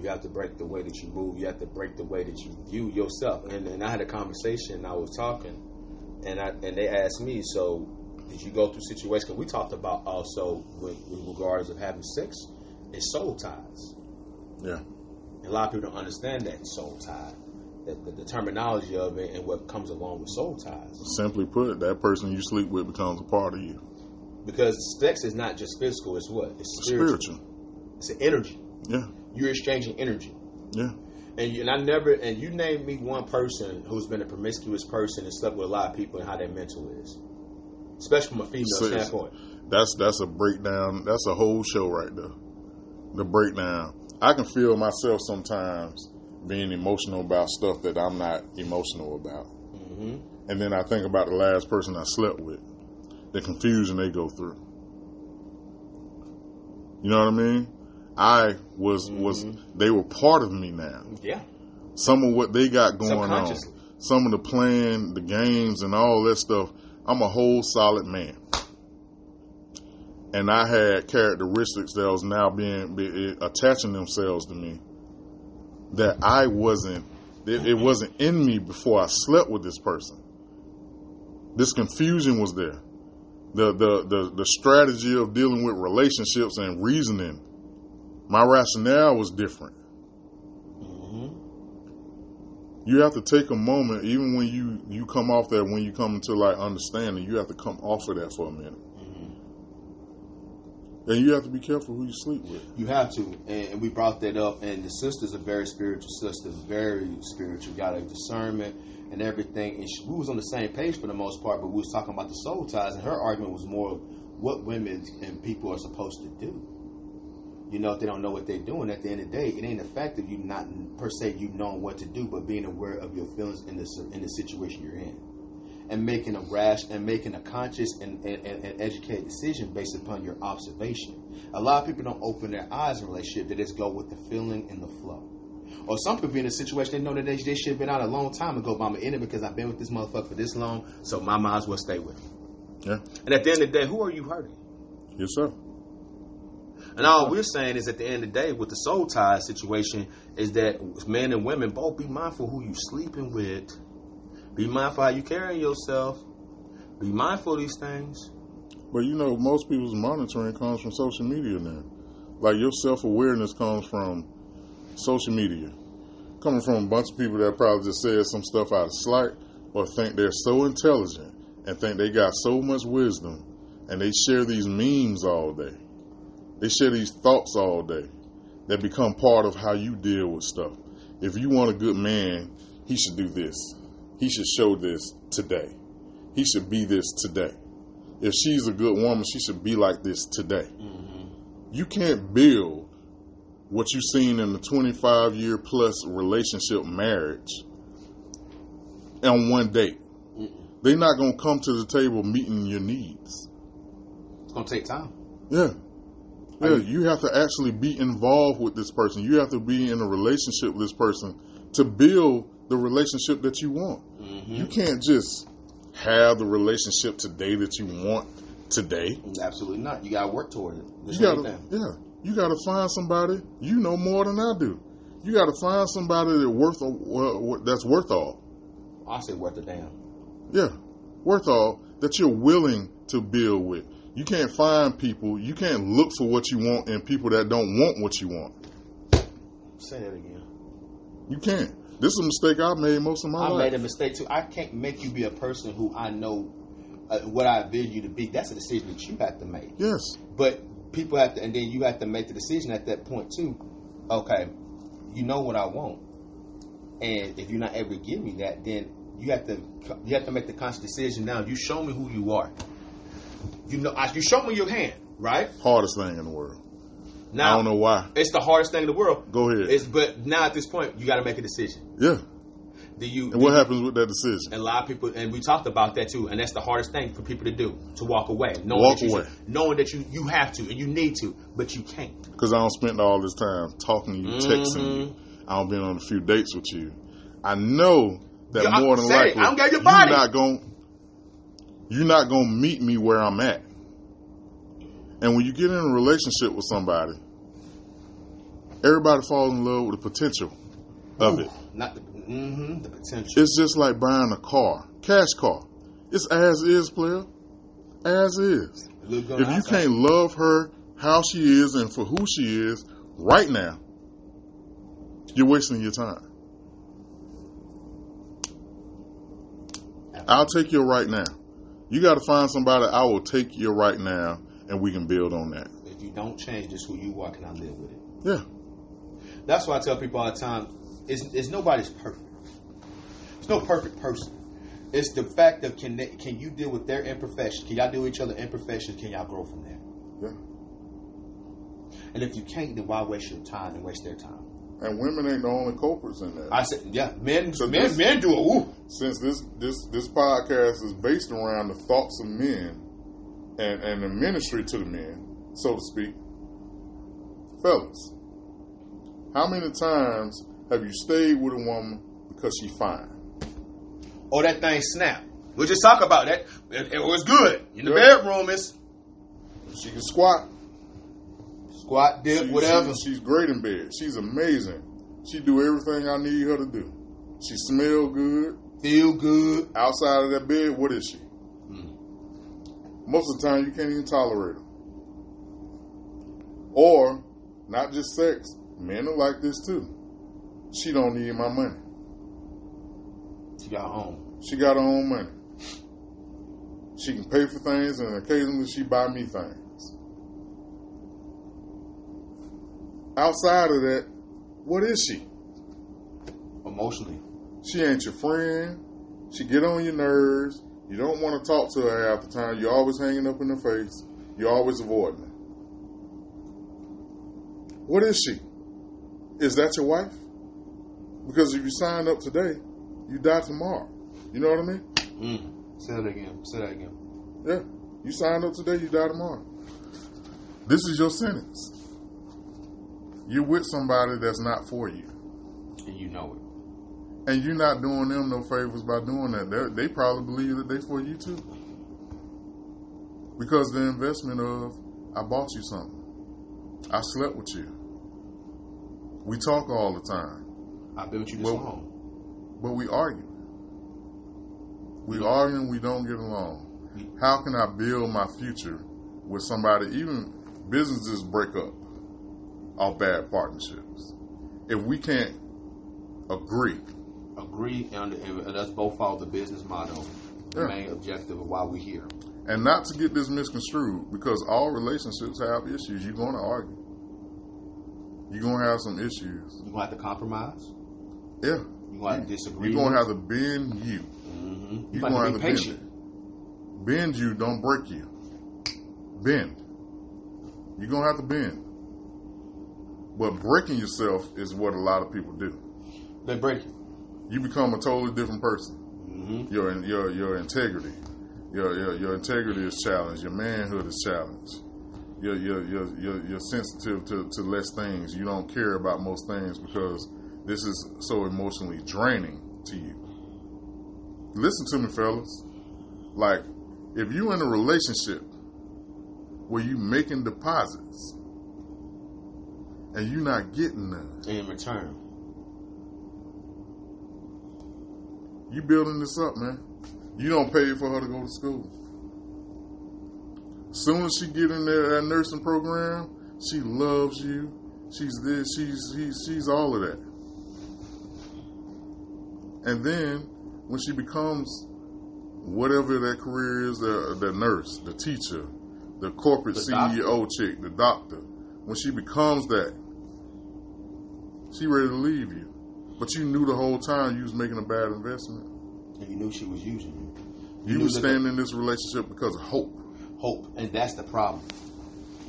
You have to break the way that you move. You have to break the way that you view yourself. And and I had a conversation. I was talking, and I and they asked me, so did you go through situations? 'cause we talked about also with, with regards of having sex, it's soul ties. yeah, And a lot of people don't understand that soul tie, that the, the terminology of it, and what comes along with soul ties. simply put, that person you sleep with becomes a part of you. Because sex is not just physical; it's what? It's spiritual. Spiritual. It's an energy. Yeah, You're exchanging energy. yeah. And, you, and I never, and you name me one person who's been a promiscuous person and slept with a lot of people and how their mental is, especially from a female So standpoint. That's that's a breakdown. That's a whole show right there. The breakdown. I can feel myself sometimes being emotional about stuff that I'm not emotional about, hmm and then I think about the last person I slept with, the confusion they go through. You know what I mean? I was was mm-hmm. they were part of me now. Yeah, Some of what they got going on, some of the plan, the games, and all that stuff. I'm a whole solid man, and I had characteristics that was now being be, attaching themselves to me that I wasn't. It, it wasn't in me before I slept with this person. This confusion was there. The, the the the strategy of dealing with relationships and reasoning. My rationale was different mm-hmm. you have to take a moment, even when you you come off that, when you come into like understanding, you have to come off of that for a minute, mm-hmm. and you have to be careful who you sleep with. you have to. And, and we brought that up. And the sister's a very spiritual sister, very spiritual, got a discernment and everything. And she, we was on the same page for the most part, but we was talking about the soul ties. And her argument was more what women and people are supposed to do. You know, if they don't know what they're doing, at the end of the day, it ain't the fact of you not per se you knowing what to do, but being aware of your feelings in the in the situation you're in, and making a rash and making a conscious and, and, and educated decision based upon your observation. A lot of people don't open their eyes in relationship; they just go with the feeling and the flow. Or some people be in a situation they know that they, they should have been out a long time ago, but I'm in it because I've been with this motherfucker for this long, so my might as well stay with him. Yeah, And at the end of the day, who are you hurting? yourself. And all we're saying is at the end of the day, with the soul tie situation, is that men and women both be mindful who you sleeping with. Be mindful how you carrying yourself. Be mindful of these things. But you know, most people's monitoring comes from social media now. Like your self awareness comes from social media, coming from a bunch of people that probably just said some stuff out of slight. or think they're so intelligent and think they got so much wisdom and they share these memes all day. They share these thoughts all day that become part of how you deal with stuff. If you want a good man, he should do this. He should show this today. He should be this today. If she's a good woman, she should be like this today. Mm-hmm. You can't build what you've seen in the 25 year plus relationship marriage on one date. They're not going to come to the table meeting your needs. It's gonna take time. Yeah. Yeah, you have to actually be involved with this person. You have to be in a relationship with this person to build the relationship that you want. Mm-hmm. You can't just have the relationship today that you want today. Absolutely not. You gotta work toward it. You gotta, yeah, you gotta find somebody. You know more than I do. You gotta find somebody that worth well, that's worth all. I say worth a damn. Yeah, worth all that you're willing to build with. You can't find people. You can't look for what you want in people that don't want what you want. Say that again. You can't. This is a mistake I've made most of my I life. I made a mistake too. I can't make you be a person who I know uh, what I envision you to be. That's a decision that you have to make. yes, But people have to, and then you have to make the decision at that point too. Okay, you know what I want, and if you're not able to give me that, then you have to you have to make the conscious decision. Now you show me who you are. You know, I- you show me your hand, right? hardest thing in the world. Now I don't know why. it's the hardest thing in the world. Go ahead. It's but now at this point you got to make a decision. yeah. Do you? And what happens with that decision? And a lot of people, and we talked about that too, and that's the hardest thing for people to do to walk away, knowing Walk that you, away. knowing that you you have to and you need to, but you can't. Because I don't spend all this time talking to you, texting Mm-hmm. you. I don't been on a few dates with you. I know that I- more than likely I don't got your you're not going you're not going to meet me where I'm at. And when you get in a relationship with somebody, everybody falls in love with the potential of it. Not the, mm-hmm, the potential. It's just like buying a car, cash car. It's as is, player, as is. Look good on If you outside. can't love her how she is and for who she is right now, you're wasting your time. I'll take your right now. You got to find somebody I will take you right now, and we can build on that. if you don't change this who you are, can I live with it? Yeah, That's why I tell people all the time: it's, it's nobody's perfect. It's no perfect person. It's the fact of can they, can you deal with their imperfections? Can y'all deal with each other imperfections? Can y'all grow from there? yeah. And if you can't, then why waste your time and waste their time? And women ain't the only culprits in that. I said, yeah, men, So men, this- men do it. Ooh. Since this this this podcast is based around the thoughts of men and and the ministry to the men, so to speak, fellas, how many times have you stayed with a woman because she fine? Oh, that thing snapped. We'll just talk about that. It, it was good in the Yeah. bedroom. It's She can squat. Squat, dip, She- whatever. she- she's great in bed. She's amazing. She do everything I need her to do. She smell good. Feel good. Outside of that bed, what is she? Hmm. Most of the time, you can't even tolerate her. Or, not just sex. Men are like this too. She don't need my money. She got home. She got her own money. She can pay for things, and occasionally she buy me things. Outside of that, what is she? Emotionally. She ain't your friend. She get on your nerves. You don't want to talk to her half the time. You're always hanging up in her face. You're always avoiding her. What is she? Is that your wife? Because if you sign up today, you die tomorrow. You know what I mean? Mm. Say that again. Say that again. Yeah. You sign up today, you die tomorrow. This is your sentence. You're with somebody that's not for you. And you know it. And you're not doing them no favors by doing that. They, they probably believe that they for you too. Because the investment of, I bought you something. I slept with you. We talk all the time, been with you this long. but we argue. We argue and we don't get along. How can I build my future with somebody? Even businesses break up off bad partnerships. If we can't agree agree and, and us both follow the business model, the Yeah. main objective of why we're here. And not to get this misconstrued, because all relationships have issues. You're going to argue. You're going to have some issues. You're gonna have to compromise. Yeah. You're gonna have to disagree. You're going to have to bend you. hmm You're You going to have to to be patient. it. Bend you, don't break you. Bend. You're going to have to bend. But breaking yourself is what a lot of people do. They break you. You become a totally different person. hmm Your your your integrity, your your, your integrity is challenged. Your manhood is challenged. You're you're you're you're, you're sensitive to, to less things. You don't care about most things because this is so emotionally draining to you. Listen to me, fellas. Like, if you're in a relationship where you making deposits and you're not getting none, In return, You building this up, man. You don't pay for her to go to school. Soon as she get in there that nursing program, she loves you. She's this. She's she's, she's all of that. And then when she becomes whatever that career is, the the nurse, the teacher, the corporate The CEO chick, the doctor, when she becomes that, she ready to leave you. But you knew the whole time you was making a bad investment. and you knew she was using you. You was that- staying in this relationship because of hope. hope, and that's the problem.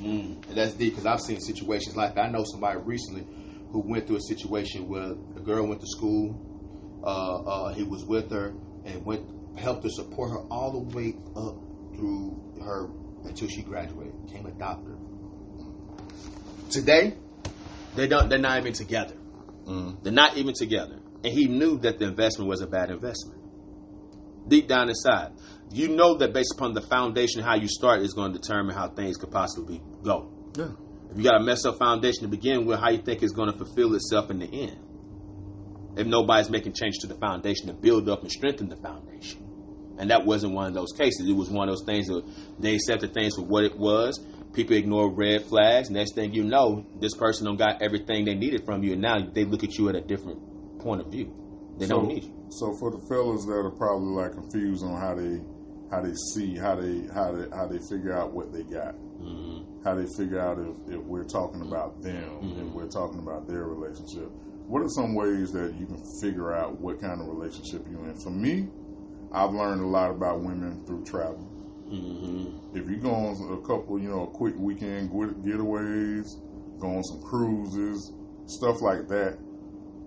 Mm, and that's deep because I've seen situations like that. I know somebody recently who went through a situation where the girl went to school, uh, uh, he was with her, and went helped her support her all the way up through her until she graduated, became a doctor. Today, they don't. They're not even together. Mm. They're not even together, and he knew that the investment was a bad investment. Deep down inside, you know that based upon the foundation, how you start is going to determine how things could possibly go. Yeah. If you got a messed up foundation to begin with, how you think it's going to fulfill itself in the end? If nobody's making change to the foundation to build up and strengthen the foundation. And that wasn't one of those cases. It was one of those things that they accepted things for what it was. People ignore red flags. Next thing you know, this person don't got everything they needed from you, and now they look at you at a different point of view. They so, don't need you. So for the fellas that are probably like confused on how they how they see how they how they how they figure out what they got, Mm-hmm. how they figure out if, if we're talking about them, Mm-hmm. if we're talking about their relationship. What are some ways that you can figure out what kind of relationship you're in? For me, I've learned a lot about women through travel. Mm-hmm. if you go on a couple, you know, quick weekend getaways, go on some cruises, stuff like that,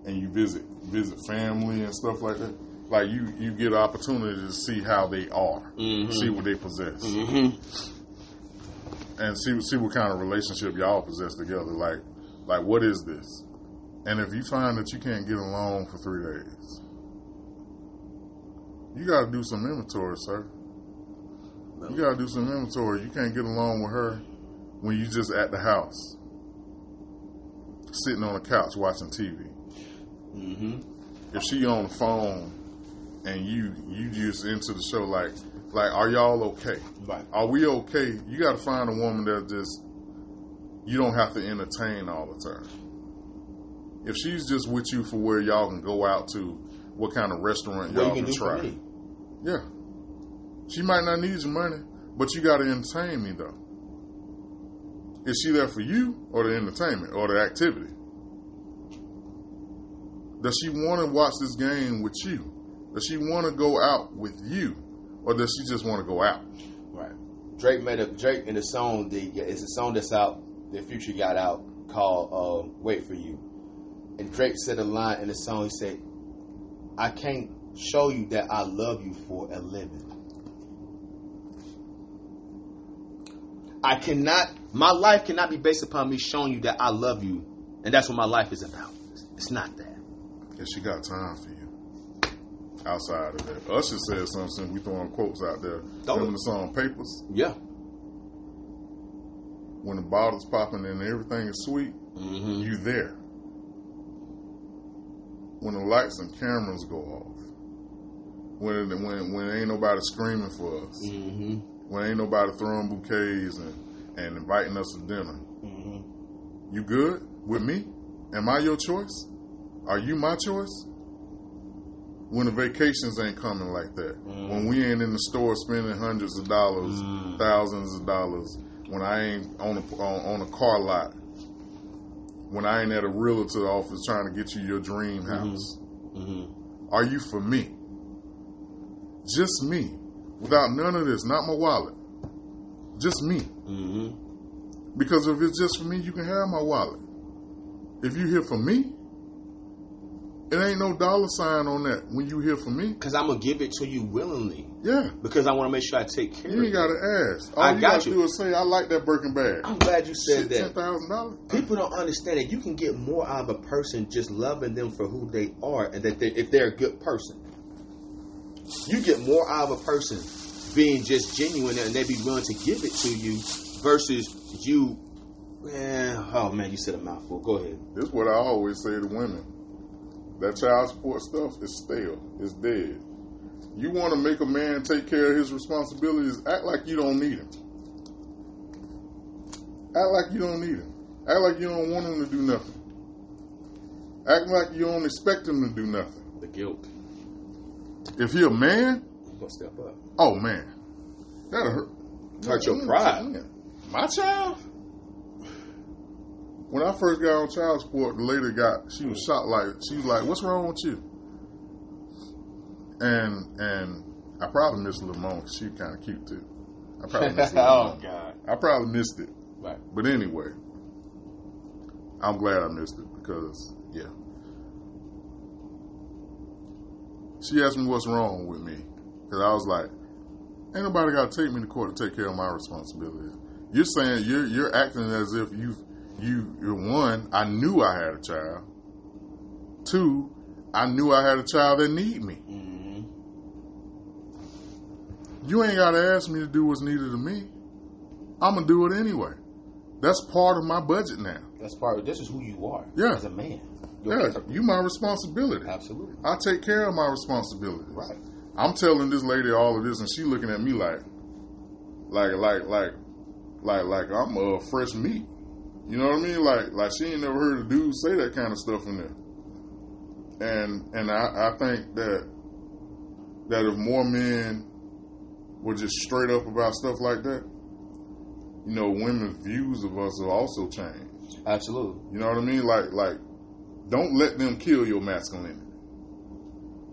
and you visit visit family and stuff like that, like you you get an opportunity to see how they are, Mhm. see what they possess, Mm-hmm. and see see what kind of relationship y'all possess together. Like like what is this? And if you find that you can't get along for three days, you got to do some inventory, sir. You gotta do some inventory. You can't get along with her when you just at the house, sitting on the couch watching TV. Mm-hmm. If she on the phone and you you just into the show, like like are y'all okay? Right. Are we okay? You got to find a woman that just you don't have to entertain all the time. If she's just with you for where y'all can go out to, what kind of restaurant What y'all you can, can try. Yeah. She might not need your money, but you got to entertain me though. Is she there for you or the entertainment or the activity? Does she want to watch this game with you? Does she want to go out with you, or does she just want to go out? Right. Drake made a Drake in the song. The it's a song that's out. The Future got out called uh, "Wait for You," and Drake said a line in the song. He said, "I can't show you that I love you for a living. I cannot. My life cannot be based upon me showing you that I love you, and that's what my life is about. It's not that." And she got time for you. Outside of that, Usher said something. We throwing quotes out there. Throw Remember the song "Papers"? Yeah. When the bottle's popping and everything is sweet, Mm-hmm. you there. When the lights and cameras go off, when when when ain't nobody screaming for us, Mm-hmm. When ain't nobody throwing bouquets and and inviting us to dinner, Mm-hmm. you good with me? Am I your choice? Are you my choice? when the vacations ain't coming like that. Mm. When we ain't in the store spending hundreds of dollars, Mm. thousands of dollars. When I ain't on a on, on a car lot. When I ain't at a realtor office trying to get you your dream house. hmm Are you for me? Just me. Without none of this, not my wallet. Just me. hmm Because if it's just for me, you can have my wallet. If you here for me, it ain't no dollar sign on that when you here for me. Because I'm gonna give it to you willingly. Yeah. Because I want to make sure I take care You ain't gotta ask. All I you got gotta you. do is say, I like that Birkin bag. I'm glad you said Shit, that. thousand dollars. People don't understand that you can get more out of a person just loving them for who they are, and that they, if they're a good person, you get more out of a person being just genuine and they be willing to give it to you versus you. Eh, oh man, you said a mouthful. Go ahead. This is what I always say to women. That child support stuff is stale. It's dead. You want to make a man take care of his responsibilities, act like you don't need him. Act like you don't need him. Act like you don't want him to do nothing. Act like you don't expect him to do nothing. The guilt. If he a man, You gonna step up. oh man, that'll hurt. Hurt your Mm, pride. mm. My child. When I first got on child support, the lady got she was shocked. Like she was like, "What's wrong with you?" And and I probably missed a little moment 'cause she kind of cute too. I probably missed <laughs> oh. God. I probably missed it. Right. But anyway, I'm glad I missed it because, yeah. She asked me what's wrong with me. Because I was like, ain't nobody got to take me to court to take care of my responsibilities. You're saying you're you're acting as if you've you you're one. I knew I had a child. Two, I knew I had a child that need me. hmm You ain't got to ask me to do what's needed of me. I'm gonna do it anyway. That's part of my budget now. That's part of this is who you are. Yeah. As a man. Yeah, you my responsibility. Absolutely. I take care of my responsibility. Right. I'm telling this lady all of this, and she looking at me like, like, like, like, like, like I'm a uh, fresh meat. You know what I mean? Like, like she ain't never heard a dude say that kind of stuff in there. And and I, I think that that if more men were just straight up about stuff like that, you know, women's views of us will also change. Absolutely. You know what I mean? Like, like, don't let them kill your masculinity.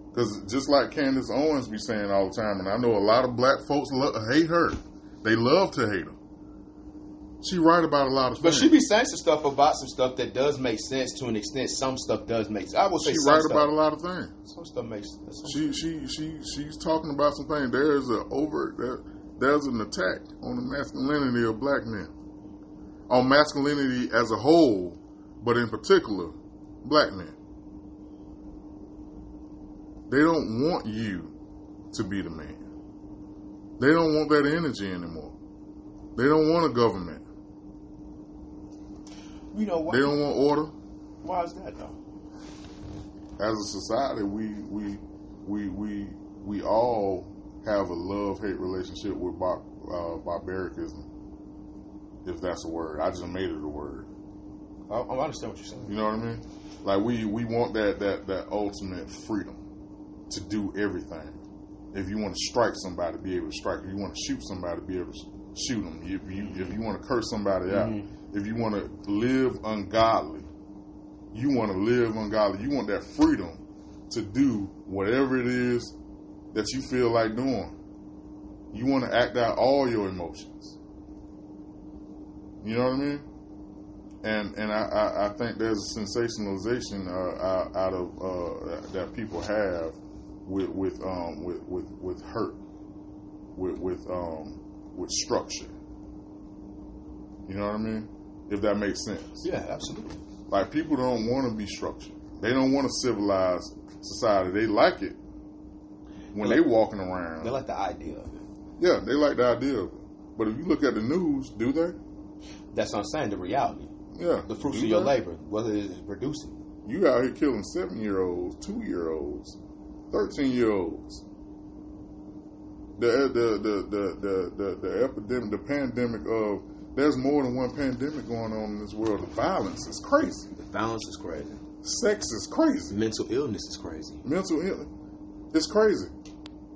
Because just like Candace Owens be saying all the time, and I know a lot of black folks lo- hate her. They love to hate her. She right about a lot of stuff. But things. she be saying some stuff about some stuff that does make sense to an extent. Some stuff does make sense. I will say she right stuff. about a lot of things. Some stuff makes sense. She she she she's talking about some things. There is a overt there, there's an attack on the masculinity of black men, on masculinity as a whole, but in particular, black men. They don't want you to be the man. They don't want that energy anymore. They don't want a government. You know why? They don't want order. Why is that though? as a society, we we we we we all have a love hate relationship with bar, uh, barbaricism, if that's a word. I just made it a word. I, I understand what you're saying. You know what I mean? Like we we want that that that ultimate freedom to do everything. If you want to strike somebody, be able to strike. If you want to shoot somebody, be able to shoot them. If you if you want to curse somebody out, mm-hmm. if you want to live ungodly, you want to live ungodly. You want that freedom to do whatever it is that you feel like doing. You want to act out all your emotions. You know what I mean? And and I, I, I think there's a sensationalization uh, out, of uh, that people have with with um with with, with hurt, with with um with structure. You know what I mean? If that makes sense. Yeah, absolutely. Like people don't want to be structured. They don't want a civilized society. They like it when they walking around. They like the idea of it. yeah, they like the idea of it. But if you look at the news, do they? That's what I'm saying. The reality, Yeah. the fruits do of your labor, whether it is producing. You out here killing seven year olds, two year olds, thirteen year olds. The the the the the the, the epidemic, the pandemic of there's more than one pandemic going on in this world. The violence is crazy. The violence is crazy. Sex is crazy. Mental illness is crazy. Mental illness. It's crazy.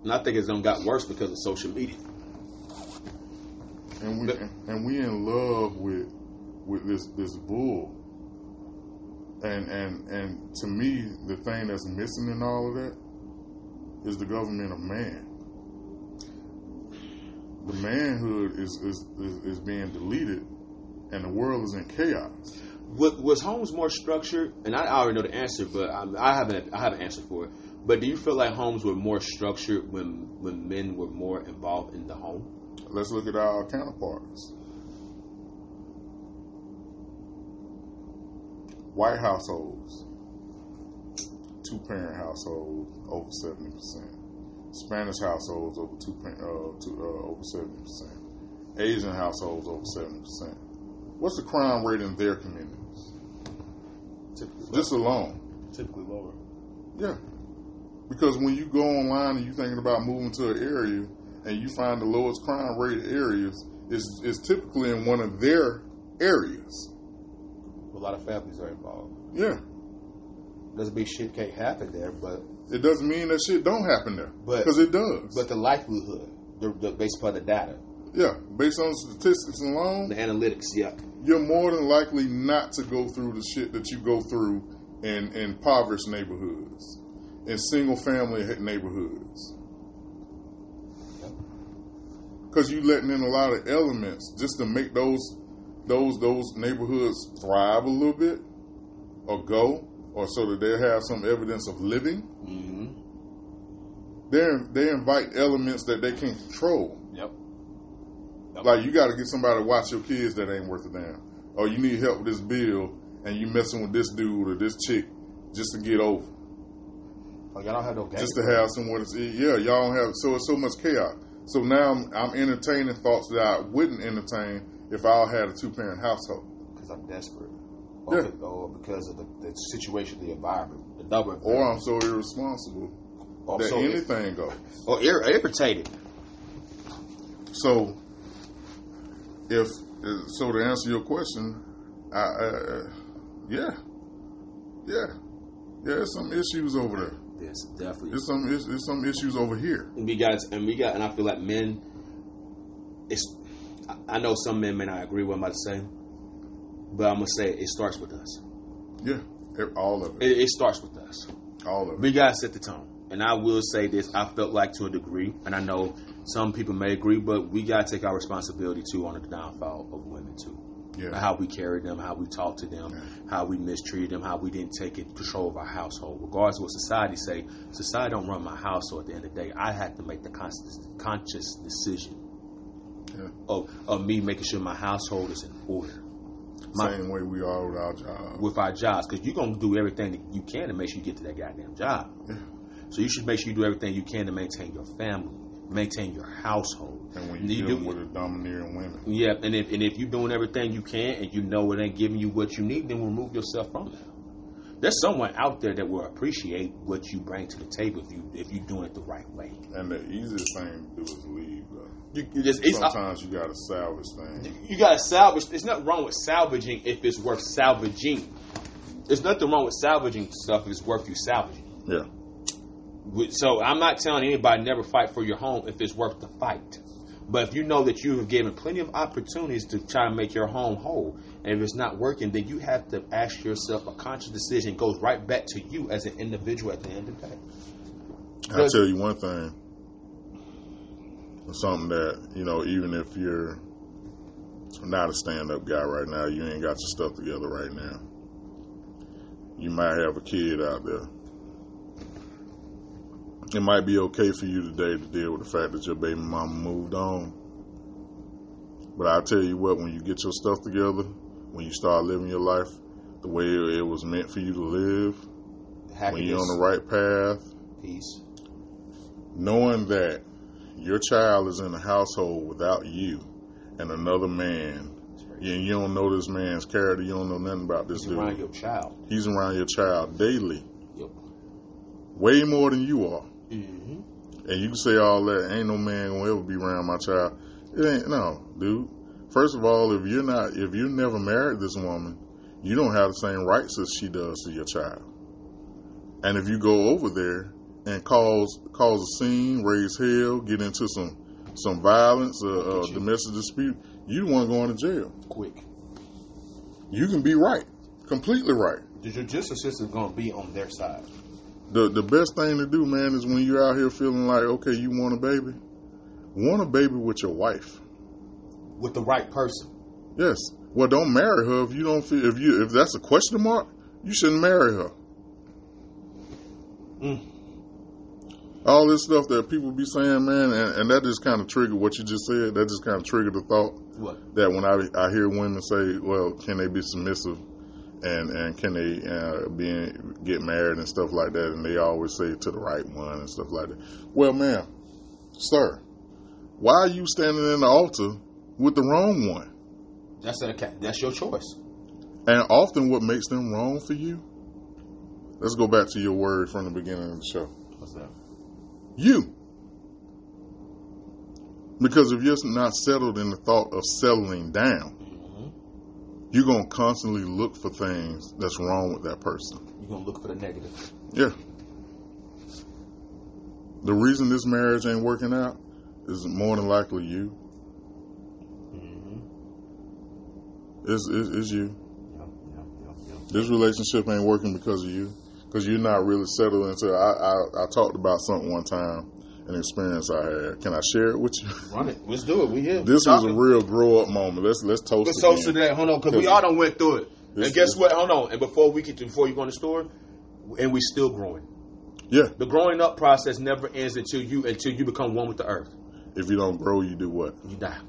And I think it's done got worse because of social media. And we But- and we in love with with this this bull. And and and to me, the thing that's missing in all of that is the government of man. The manhood is is, is, is being deleted, and the world is in chaos. Was, was homes more structured? And I already know the answer, but I, I haven't. I haven't answered for it. But do you feel like homes were more structured when when men were more involved in the home? Let's look at our counterparts. White households, two parent households over seventy percent. Spanish households over two uh, two, uh, over seventy percent. Asian households over seventy percent. What's the crime rate in their communities? Typically, Just alone. typically lower. Yeah. Because when you go online and you're thinking about moving to an area and you find the lowest crime rate areas, is is typically in one of their areas. A lot of families are involved. Yeah. Doesn't mean shit can't happen there, but It doesn't mean that shit don't happen there. But- Because it does. but the likelihood, the, the based upon the data, yeah. Based on statistics alone, the analytics, yeah. you're more than likely not to go through the shit that you go through in, in impoverished neighborhoods, in single family neighborhoods. Because you're letting in a lot of elements just to make those those those neighborhoods thrive a little bit, or go, or so that they have some evidence of living. Mm-hmm. They they invite elements that they can't control. Yep. Like you got to get somebody to watch your kids that ain't worth a damn, or you need help with this bill, and you messing with this dude or this chick just to get over, Oh, y'all don't have no game. just to have somewhere to see. Yeah, y'all don't have. So it's so much chaos. So now I'm, I'm entertaining thoughts that I wouldn't entertain if I had a two parent household. because I'm desperate. Yeah. Or, be- or because of the, the situation, the environment, the double. Or I'm so irresponsible or that so anything goes. or ir- irritated. So, if so, to answer your question, I, uh, yeah, yeah, yeah. There's some issues over there. Yes, definitely. There's some there's some issues over here. And we got and we got and I feel like men. It's I- know some men may not agree with what I'm about to say, but I'm gonna say it starts with us. Yeah, e- all of it, It, it starts with us. all of it. We gotta set the tone. And I will say this: I felt like to a degree, and I know some people may agree, but we gotta take our responsibility too on the downfall of women too. Yeah, How we carried them, how we talked to them, how we mistreated them, how we didn't take control of our household. Regardless of what society say, society don't run my household. At the end of the day, I had to make the conscious, conscious decision yeah. of, of me making sure my household is in order my- Same way we are with our job. with our jobs because you're gonna do everything that you can to make sure you get to that goddamn job. Yeah. So you should make sure you do everything you can to maintain your family, maintain your household. And when You you're do- dealing with a domineering women, Yeah, and if and if you're doing everything you can and you know it ain't giving you what you need, then remove yourself from that. There's someone out there that will appreciate what you bring to the table if you if you're doing it the right way. and the easiest thing to do is leave. You, you just Sometimes you got to salvage things. you gotta salvage. There's nothing wrong with salvaging if it's worth salvaging. There's nothing wrong with salvaging stuff if it's worth you salvaging. Yeah, So I'm not telling anybody never fight for your home if it's worth the fight. But if you know that you have given plenty of opportunities to try and make your home whole, and if it's not working, then you have to ask yourself a conscious decision goes right back to you as an individual at the end of the day. I'll tell you one thing. Something that, you know, even if you're not a stand up guy right now, you ain't got your stuff together right now. You might have a kid out there. It might be okay for you today to deal with the fact that your baby mama moved on. But I'll tell you what, when you get your stuff together, when you start living your life the way it was meant for you to live, when you're on the right path, peace. knowing that your child is in a household without you and another man, and you don't know this man's character, you don't know nothing about this It's dude. around your child. He's around your child daily, Yep. way more than you are. Mm-hmm. And you can say all that, ain't no man gonna ever be around my child. It ain't, no, dude. First of all, if you're not, if you never married this woman, you don't have the same rights as she does to your child. And if you go over there, and cause cause a scene, raise hell, get into some some violence, uh, uh, domestic dispute, you want to go into jail. Quick. You can be right, completely right. The judicial system is going to be on their side. The the best thing to do, man, is when you're out here feeling like, okay, you want a baby, want a baby with your wife. With the right person. Yes. Well, don't marry her if you don't feel if you if that's a question mark. You shouldn't marry her. Mm. All this stuff that people be saying, man, and, and that just kind of triggered what you just said. That just kind of triggered the thought What? that when I I hear women say, "Well, can they be submissive?" and and can they uh, be in, get married and stuff like that, and they always say to the right one and stuff like that. Well, ma'am, sir, why are you standing in the altar with the wrong one? That's a, that's your choice. And often, what makes them wrong for you? Let's go back to your word from the beginning of the show. What's that? You. Because if you're not settled in the thought of settling down, Mm-hmm. you're going to constantly look for things that's wrong with that person. You're going to look for the negative. Yeah. The reason this marriage ain't working out is more than likely you. Mm-hmm. It's, it's, it's you. Yep, yep, yep. This relationship ain't working because of you. Because you're not really settled into I, I, I talked about something one time, an experience I had. Can I share it with you? <laughs> Run it. Let's do it. We here. This was a real grow up moment. Let's let's toast Let's toast to that. Hold on, because we all done went through it. And guess is- what? Hold on. And before we get to, before you go in the store, and we still growing. Yeah. The growing up process never ends until you until you become one with the earth. If you don't grow, you do what? You die.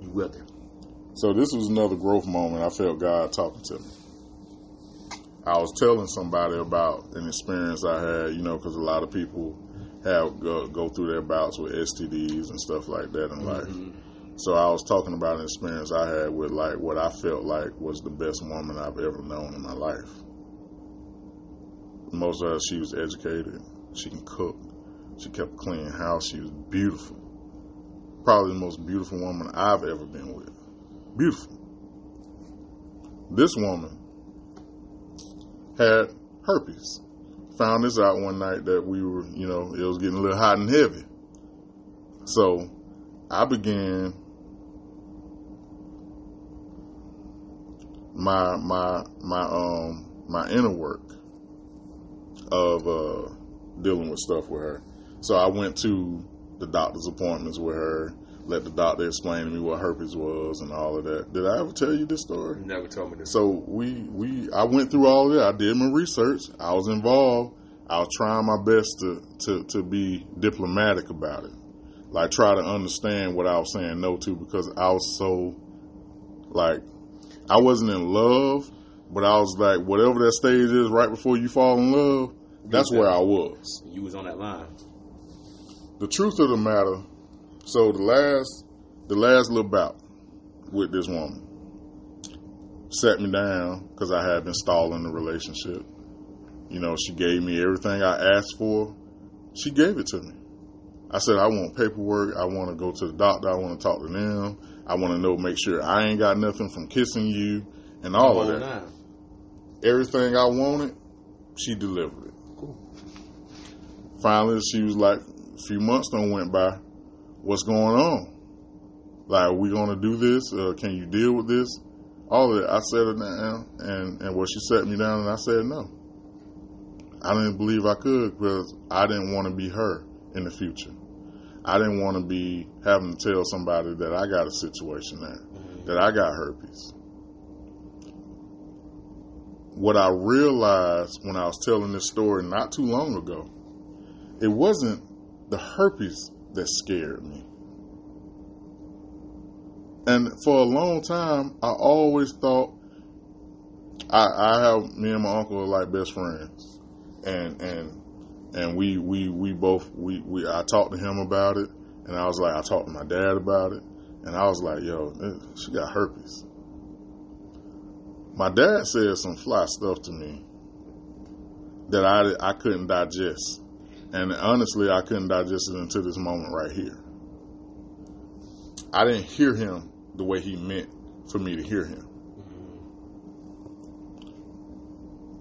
You wither. So this was another growth moment. I felt God talking to me. I was telling somebody about an experience I had, you know, because a lot of people have go, go through their bouts with STDs and stuff like that in life. Mm-hmm. So I was talking about an experience I had with like what I felt like was the best woman I've ever known in my life. Most of her, she was educated. She can cook. She kept a clean house. She was beautiful. Probably the most beautiful woman I've ever been with. Beautiful. This woman had herpes. Found this out one night that we were, you know, it was getting a little hot and heavy. So I began my my my um my inner work of uh dealing with stuff with her. So I went to the doctor's appointments with her, let the doctor explain to me what herpes was and all of that. Did I ever tell you this story? You never told me this. So we we I went through all of that. I did my research. I was involved. I was trying my best to to to be diplomatic about it. Like try to understand what I was saying no to because I was so like I wasn't in love, but I was like whatever that stage is right before you fall in love, that's where I was. You was on that line. The truth of the matter, so the last the last little bout with this woman sat me down because I had been stalling the relationship. You know, she gave me everything I asked for. She gave it to me. I said, I want paperwork. I want to go to the doctor. I want to talk to them. I want to know, make sure I ain't got nothing from kissing you and all of that. Everything I wanted, she delivered it. Cool. Finally, she was like, a few months done went by. What's going on? Like, are we going to do this? Uh, can you deal with this? All of that. I said it down, and, and well, she sat me down, and I said no. I didn't believe I could because I didn't want to be her in the future. I didn't want to be having to tell somebody that I got a situation there, that I got herpes. What I realized when I was telling this story not too long ago, it wasn't the herpes that scared me. And for a long time, I always thought I, I have me and my uncle are like best friends, and and and we we we both we we I talked to him about it, and I was like I talked to my dad about it, and I was like, yo, she got herpes. My dad said some fly stuff to me that I I couldn't digest, and honestly, I couldn't digest it until this moment right here. I didn't hear him the way he meant for me to hear him.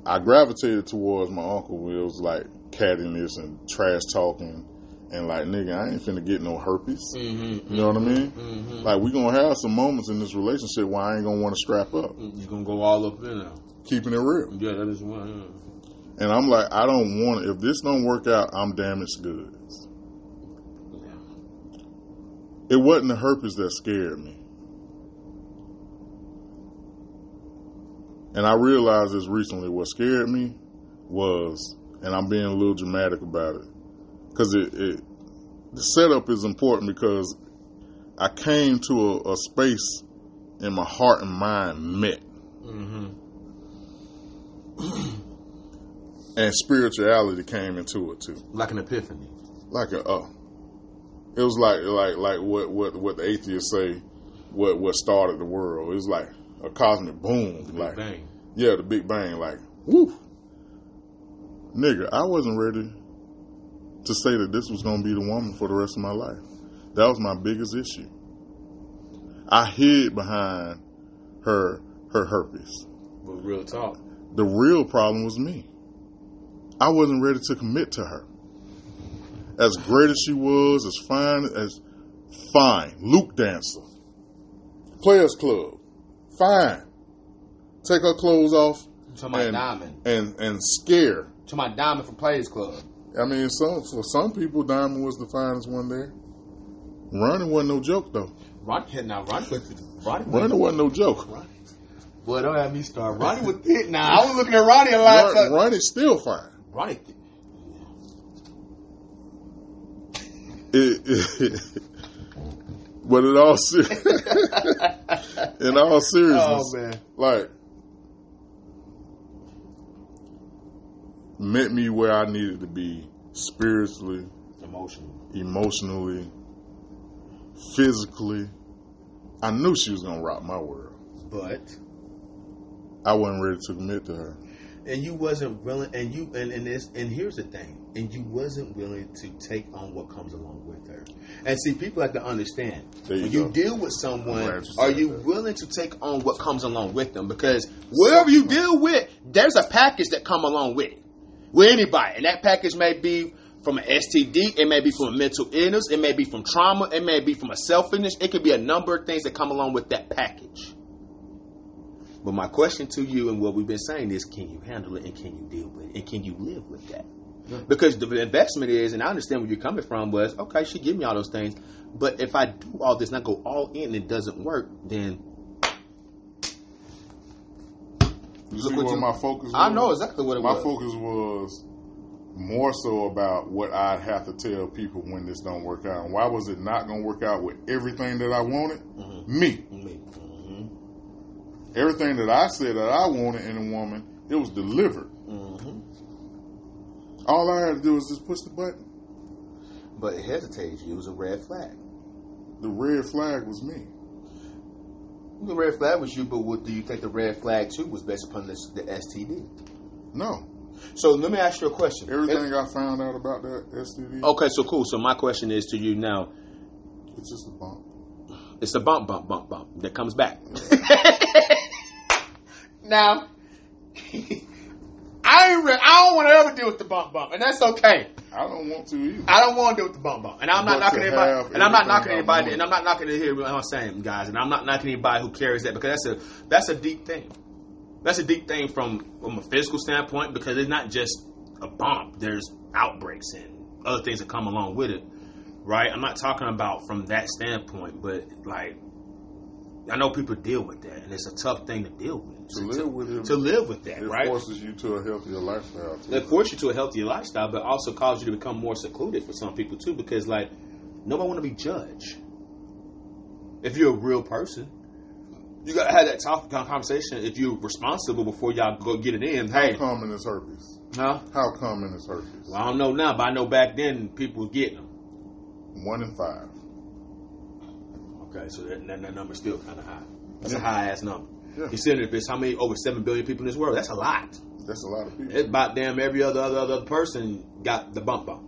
I gravitated towards my uncle. It was like cattiness and trash talking and like nigga, I ain't finna get no herpes. Mm-hmm, You know what I mean? mm-hmm. Like we gonna have some moments in this relationship where I ain't gonna want to strap up, You're gonna go all up in there. keeping it real. Yeah, that is one. And I'm like, I don't want it. If this don't work out, I'm damaged goods. Yeah. It wasn't the herpes that scared me. And I realized this recently. What scared me was, and I'm being a little dramatic about it, because it, it the setup is important because I came to a, a space and my heart and mind met, Mm-hmm. <clears throat> and spirituality came into it too. Like an epiphany. like a uh it was like like like what what what the atheists say what what started the world it was like a cosmic boom Big like bang. yeah the big bang like woo nigga i wasn't ready to say that this was going to be the woman for the rest of my life that was my biggest issue i hid behind her her herpes But real talk. the real problem was me i wasn't ready to commit to her as great as she was, as fine as fine, Luke dancer, Players Club, fine. Take her clothes off To my and, diamond. and and scare. To my diamond from Players Club. I mean, some for some people, Diamond was the finest one there. Ronnie wasn't no joke though. Ronnie, now Ronnie Ronnie. Running wasn't no joke. Ronnie. Boy, don't have me start. Ronnie was thick. Now I was looking at Ronnie a lot. Run, Ronnie's still fine. Thick. It, it, but in all ser- <laughs> in all seriousness, Oh man. like met me where I needed to be spiritually, emotionally, emotionally, physically. I knew she was gonna rock my world. But I wasn't ready to commit to her. And you wasn't willing and you and, and this and here's the thing and you wasn't willing to take on what comes along with her. And see people have to understand There you when you deal with someone are you that. willing to take on what comes along with them? Because whatever you deal with there's a package that come along with it with anybody. And that package may be from an STD, it may be from a mental illness, it may be from trauma, it may be from a selfishness, it could be a number of things that come along with that package. But my question to you and what we've been saying is can you handle it and can you deal with it and can you live with that? Because the investment is, and I understand where you're coming from, was okay, she give me all those things, but if I do all this and I go all in and it doesn't work, then You Look see what what you- my focus was? I know exactly what it my was. My focus was more so about what I'd have to tell people when this don't work out. And why was it not going to work out with everything that I wanted? Mhm. Me. Me. Everything that I said that I wanted in a woman, it was delivered. Mhm. All I had to do was just push the button. But it hesitates you. It was a red flag. The red flag was me. The red flag was you, but what do you think the red flag too was based upon this, the STD? No. So let me ask you a question. Everything I found out about that STD, Okay, so cool. So my question is to you now: it's just a bump. It's a bump, bump, bump, bump that comes back. <laughs> now, <laughs> I re- I don't want to ever deal with the bump, bump, and that's okay. I don't want to either. I don't want to deal with the bump, bump, and I'm not knocking anybody, and I'm not knocking anybody, and I'm not knocking it here. What I'm saying, guys, and I'm not knocking anybody who carries that because that's a that's a deep thing. That's a deep thing from from a physical standpoint because it's not just a bump. There's outbreaks and other things that come along with it, right? I'm not talking about from that standpoint, but like I know people deal with that, and it's a tough thing to deal with. To live with it, to live with that, it right? forces you to a healthier lifestyle. Too. It forces you to a healthier lifestyle, but also causes you to become more secluded for some people too, because like nobody want to be judged. If you're a real person, you gotta have that talk conversation. If you're responsible before y'all go get it in, How hey, common is herpes? huh? How common is herpes? Well, I don't know now, but I know back then people was getting them. One in five. Okay, so that, that, that number's still kind of high. That's a high ass number. Yeah. Considering if it's how many over seven billion people in this world, that's a lot. That's a lot of people. It's about damn every other other other person got the bump bump.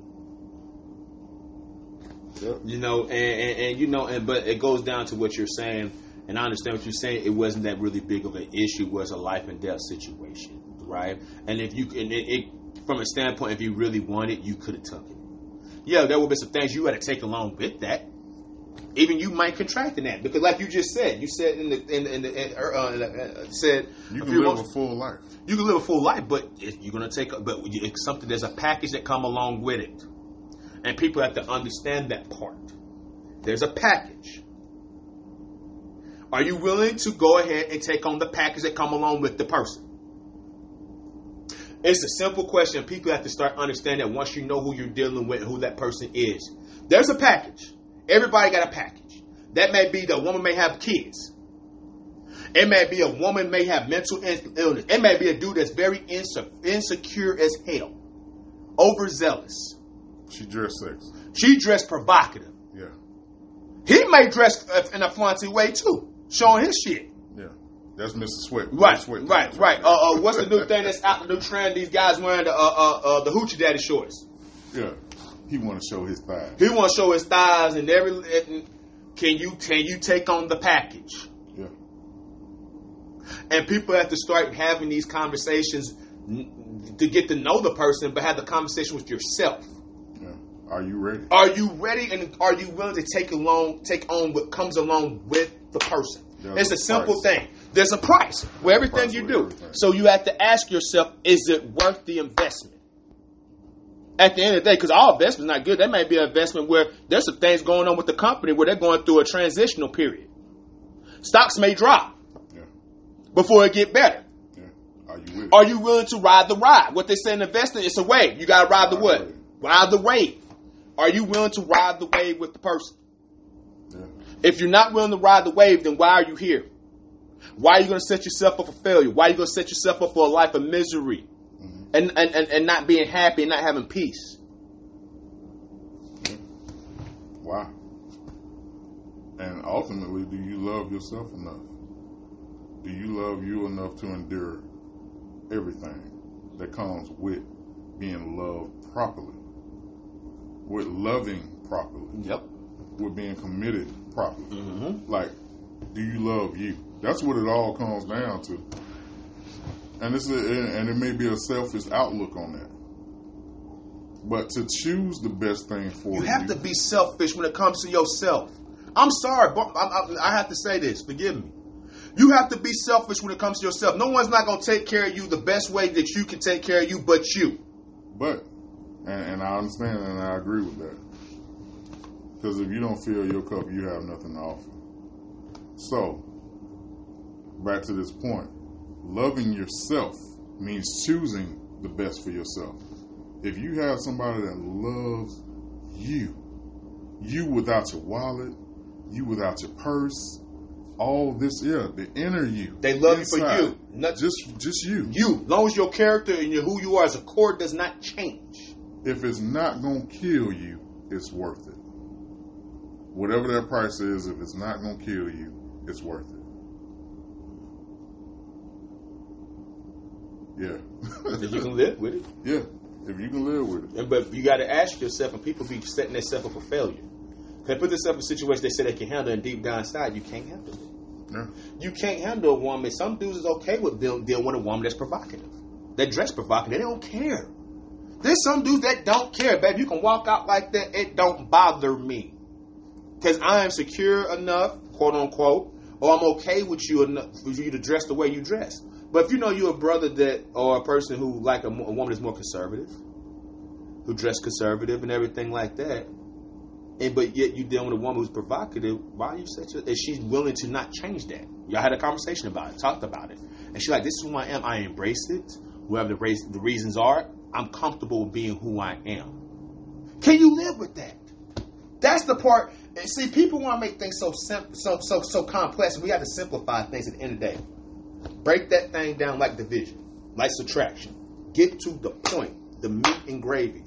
Yep. You know, and, and, and you know, and but it goes down to what you're saying, and I understand what you're saying. It wasn't that really big of an issue. It was a life and death situation, right? And if you and it, it from a standpoint, if you really wanted, you could have took it. Yeah, there would be some things you had to take along with that. Even you might contract in that because, like you just said, you said in the in, the- in the in, uh, uh, said You can live a full life. you can live a full life, but you're gonna take, but it's something. There's a package that come along with it, and people have to understand that part. There's a package. Are you willing to go ahead and take on the package that come along with the person? It's a simple question. People have to start understanding that once you know who you're dealing with and who that person is. There's a package. Everybody got a package. That may be the woman may have kids. It may be a woman may have mental illness. It may be a dude that's very inse- insecure as hell, overzealous. She dressed sexy. She dressed provocative. Yeah, He may dress in a flaunty way too, showing his shit. yeah. That's Mr. Sweat. Right, Sweat right, right. Uh, uh, what's the new thing that's out the new trend? These guys wearing the uh, uh, uh, the hoochie daddy shorts. Yeah, he want to show his thighs. He want to show his thighs and every. Can you can you take on the package? Yeah, And people have to start having these conversations to get to know the person, but have the conversation with yourself. yeah. Are you ready? Are you ready and are you willing to take along take on what comes along with the person? There's it's a a simple price. thing. There's a price for everything price you do. everything. So you have to ask yourself, is it worth the investment? At the end of the day, because all investment is not good. That may be an investment where there's some things going on with the company where they're going through a transitional period. Stocks may drop Yeah, before it get better. yeah. Are you with? Are you willing to ride the ride? What they say in investing, it's a wave. You got to ride the Ride what? wave. Ride the wave. Are you willing to ride the wave with the person? yeah, If you're not willing to ride the wave, then why are you here? Why are you going to set yourself up for failure? Why are you going to set yourself up for a life of misery and, and, and, and not being happy and not having peace? Why? And ultimately, do you love yourself enough? Do you love you enough to endure everything that comes with being loved properly? With loving properly? Yep. With being committed properly? Mm-hmm. Like, do you love you? That's what it all comes down to. And it's a, and it may be a selfish outlook on that. But to choose the best thing for You you, have to be selfish when it comes to yourself. I'm sorry, but I'm, I have to say this. Forgive me. You have to be selfish when it comes to yourself. No one's not going to take care of you the best way that you can take care of you, but you. But, and, and I understand and I agree with that. Because if you don't fill your cup, you have nothing to offer. So, back to this point loving yourself means choosing the best for yourself. If you have somebody that loves you, you without your wallet, you without your purse, all this, yeah, the inner you. They love you for you, not just just you. you. As long as your character and your, who you are as a core does not change. if it's not gonna kill you, it's worth it. Whatever that price is, if it's not gonna kill you, it's worth it. Yeah. If you can live with it. <laughs> yeah. If you can live with it. And, but you got to ask yourself, and people be setting themselves up for failure. They put themselves in a situation they say they can handle, and deep down inside, you can't handle it. Yeah. You can't handle a woman. Some dudes is okay with dealing, dealing with a woman that's provocative. They dress provocative. They don't care. There's some dudes that don't care, babe. You can walk out like that. It don't bother me. Because I am secure enough, quote unquote, or I'm okay with you enough for you to dress the way you dress. But if you know you're a brother that, or a person who like a, a woman that's more conservative, who dress conservative and everything like that, and but yet you dealing with a woman who's provocative, why are you such a? And she's willing to not change that. Y'all had a conversation about it, talked about it, and she's like, "This is who I am. I embrace it. Whatever the, race, the reasons are, I'm comfortable being who I am." Can you live with that? That's the part. and See, people want to make things so simple, so so so complex. We have to simplify things at the end of the day. Break that thing down like division, like subtraction. Get to the point, the meat and gravy,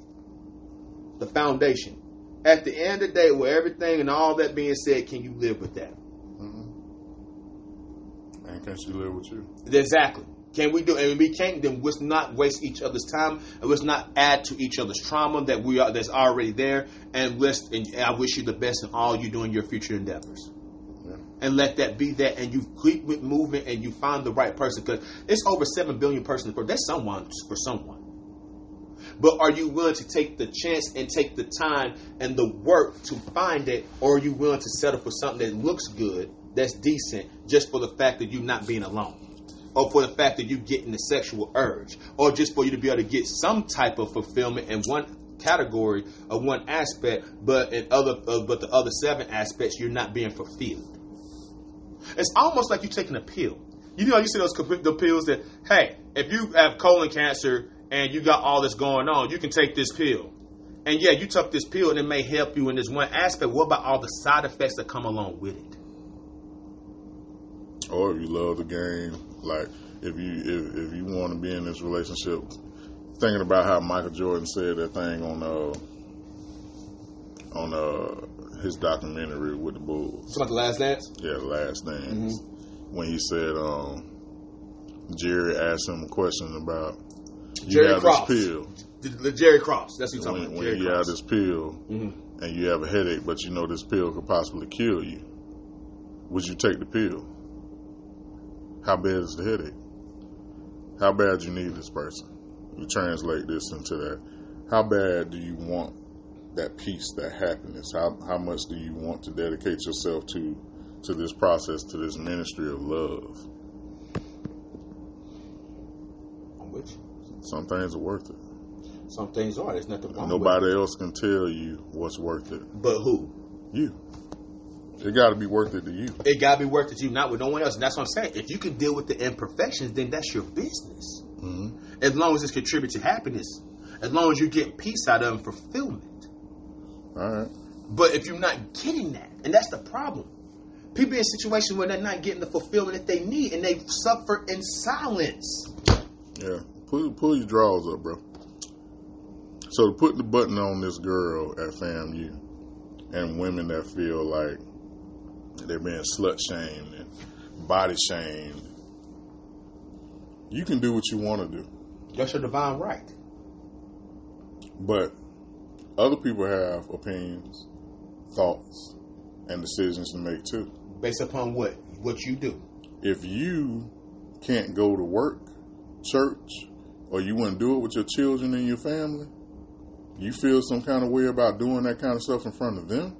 the foundation. At the end of the day, with everything and all that being said, can you live with that? Mm-hmm. And can she live with you? Exactly. Can we do? And if we can't, then let's not waste each other's time, and let's not add to each other's trauma that we are that's already there. And let's. And I wish you the best in all you do in your future endeavors. And let that be that, and you keep with movement and you find the right person because it's over seven billion persons. per- That's someone for someone. But are you willing to take the chance and take the time and the work to find it, or are you willing to settle for something that looks good, that's decent, just for the fact that you're not being alone? Or for the fact that you're getting the sexual urge, or just for you to be able to get some type of fulfillment in one category or one aspect, but in other, uh, but the other seven aspects you're not being fulfilled. It's almost like you're taking a pill. You know, you see those the pills that, hey, if you have colon cancer and you got all this going on, you can take this pill. And yeah, you took this pill and it may help you in this one aspect. What about all the side effects that come along with it? Or if you love the game, like if you if, if you want to be in this relationship, thinking about how Michael Jordan said that thing on uh on uh his documentary with the Bulls. It's about the Last Dance. Yeah, the Last Dance. Mm-hmm. When he said, um, Jerry asked him a question about you Jerry have Cross. this pill. The, the Jerry Cross. That's what you're talking When, about. when you Cross. have this pill Mhm. and you have a headache, but you know this pill could possibly kill you, would you take the pill? How bad is the headache? How bad you need this person? You translate this into that. How bad do you want that peace, that happiness? How how much do you want to dedicate yourself to to this process, to this ministry of love? I'm with you. Some things are worth it. Some things are. There's nothing wrong with Nobody else can tell you what's worth it. But who? You. It got to be worth it to you. It gotta be worth it to you, not with no one else. And that's what I'm saying. If you can deal with the imperfections, then that's your business. hmm As long as it's contribute to happiness, as long as you get peace out of it and fulfillment. Right. But if you're not getting that, and that's the problem, people in situations where they're not getting the fulfillment that they need, and they suffer in silence. Yeah, pull pull your drawers up, bro. So to put the button on this girl at FAMU and women that feel like they're being slut shamed and body shamed, you can do what you want to do, That's your divine right. but other people have opinions, thoughts, and decisions to make too. Based upon what what you do. If you can't go to work, church, or you wouldn't do it with your children and your family, you feel some kind of way about doing that kind of stuff in front of them?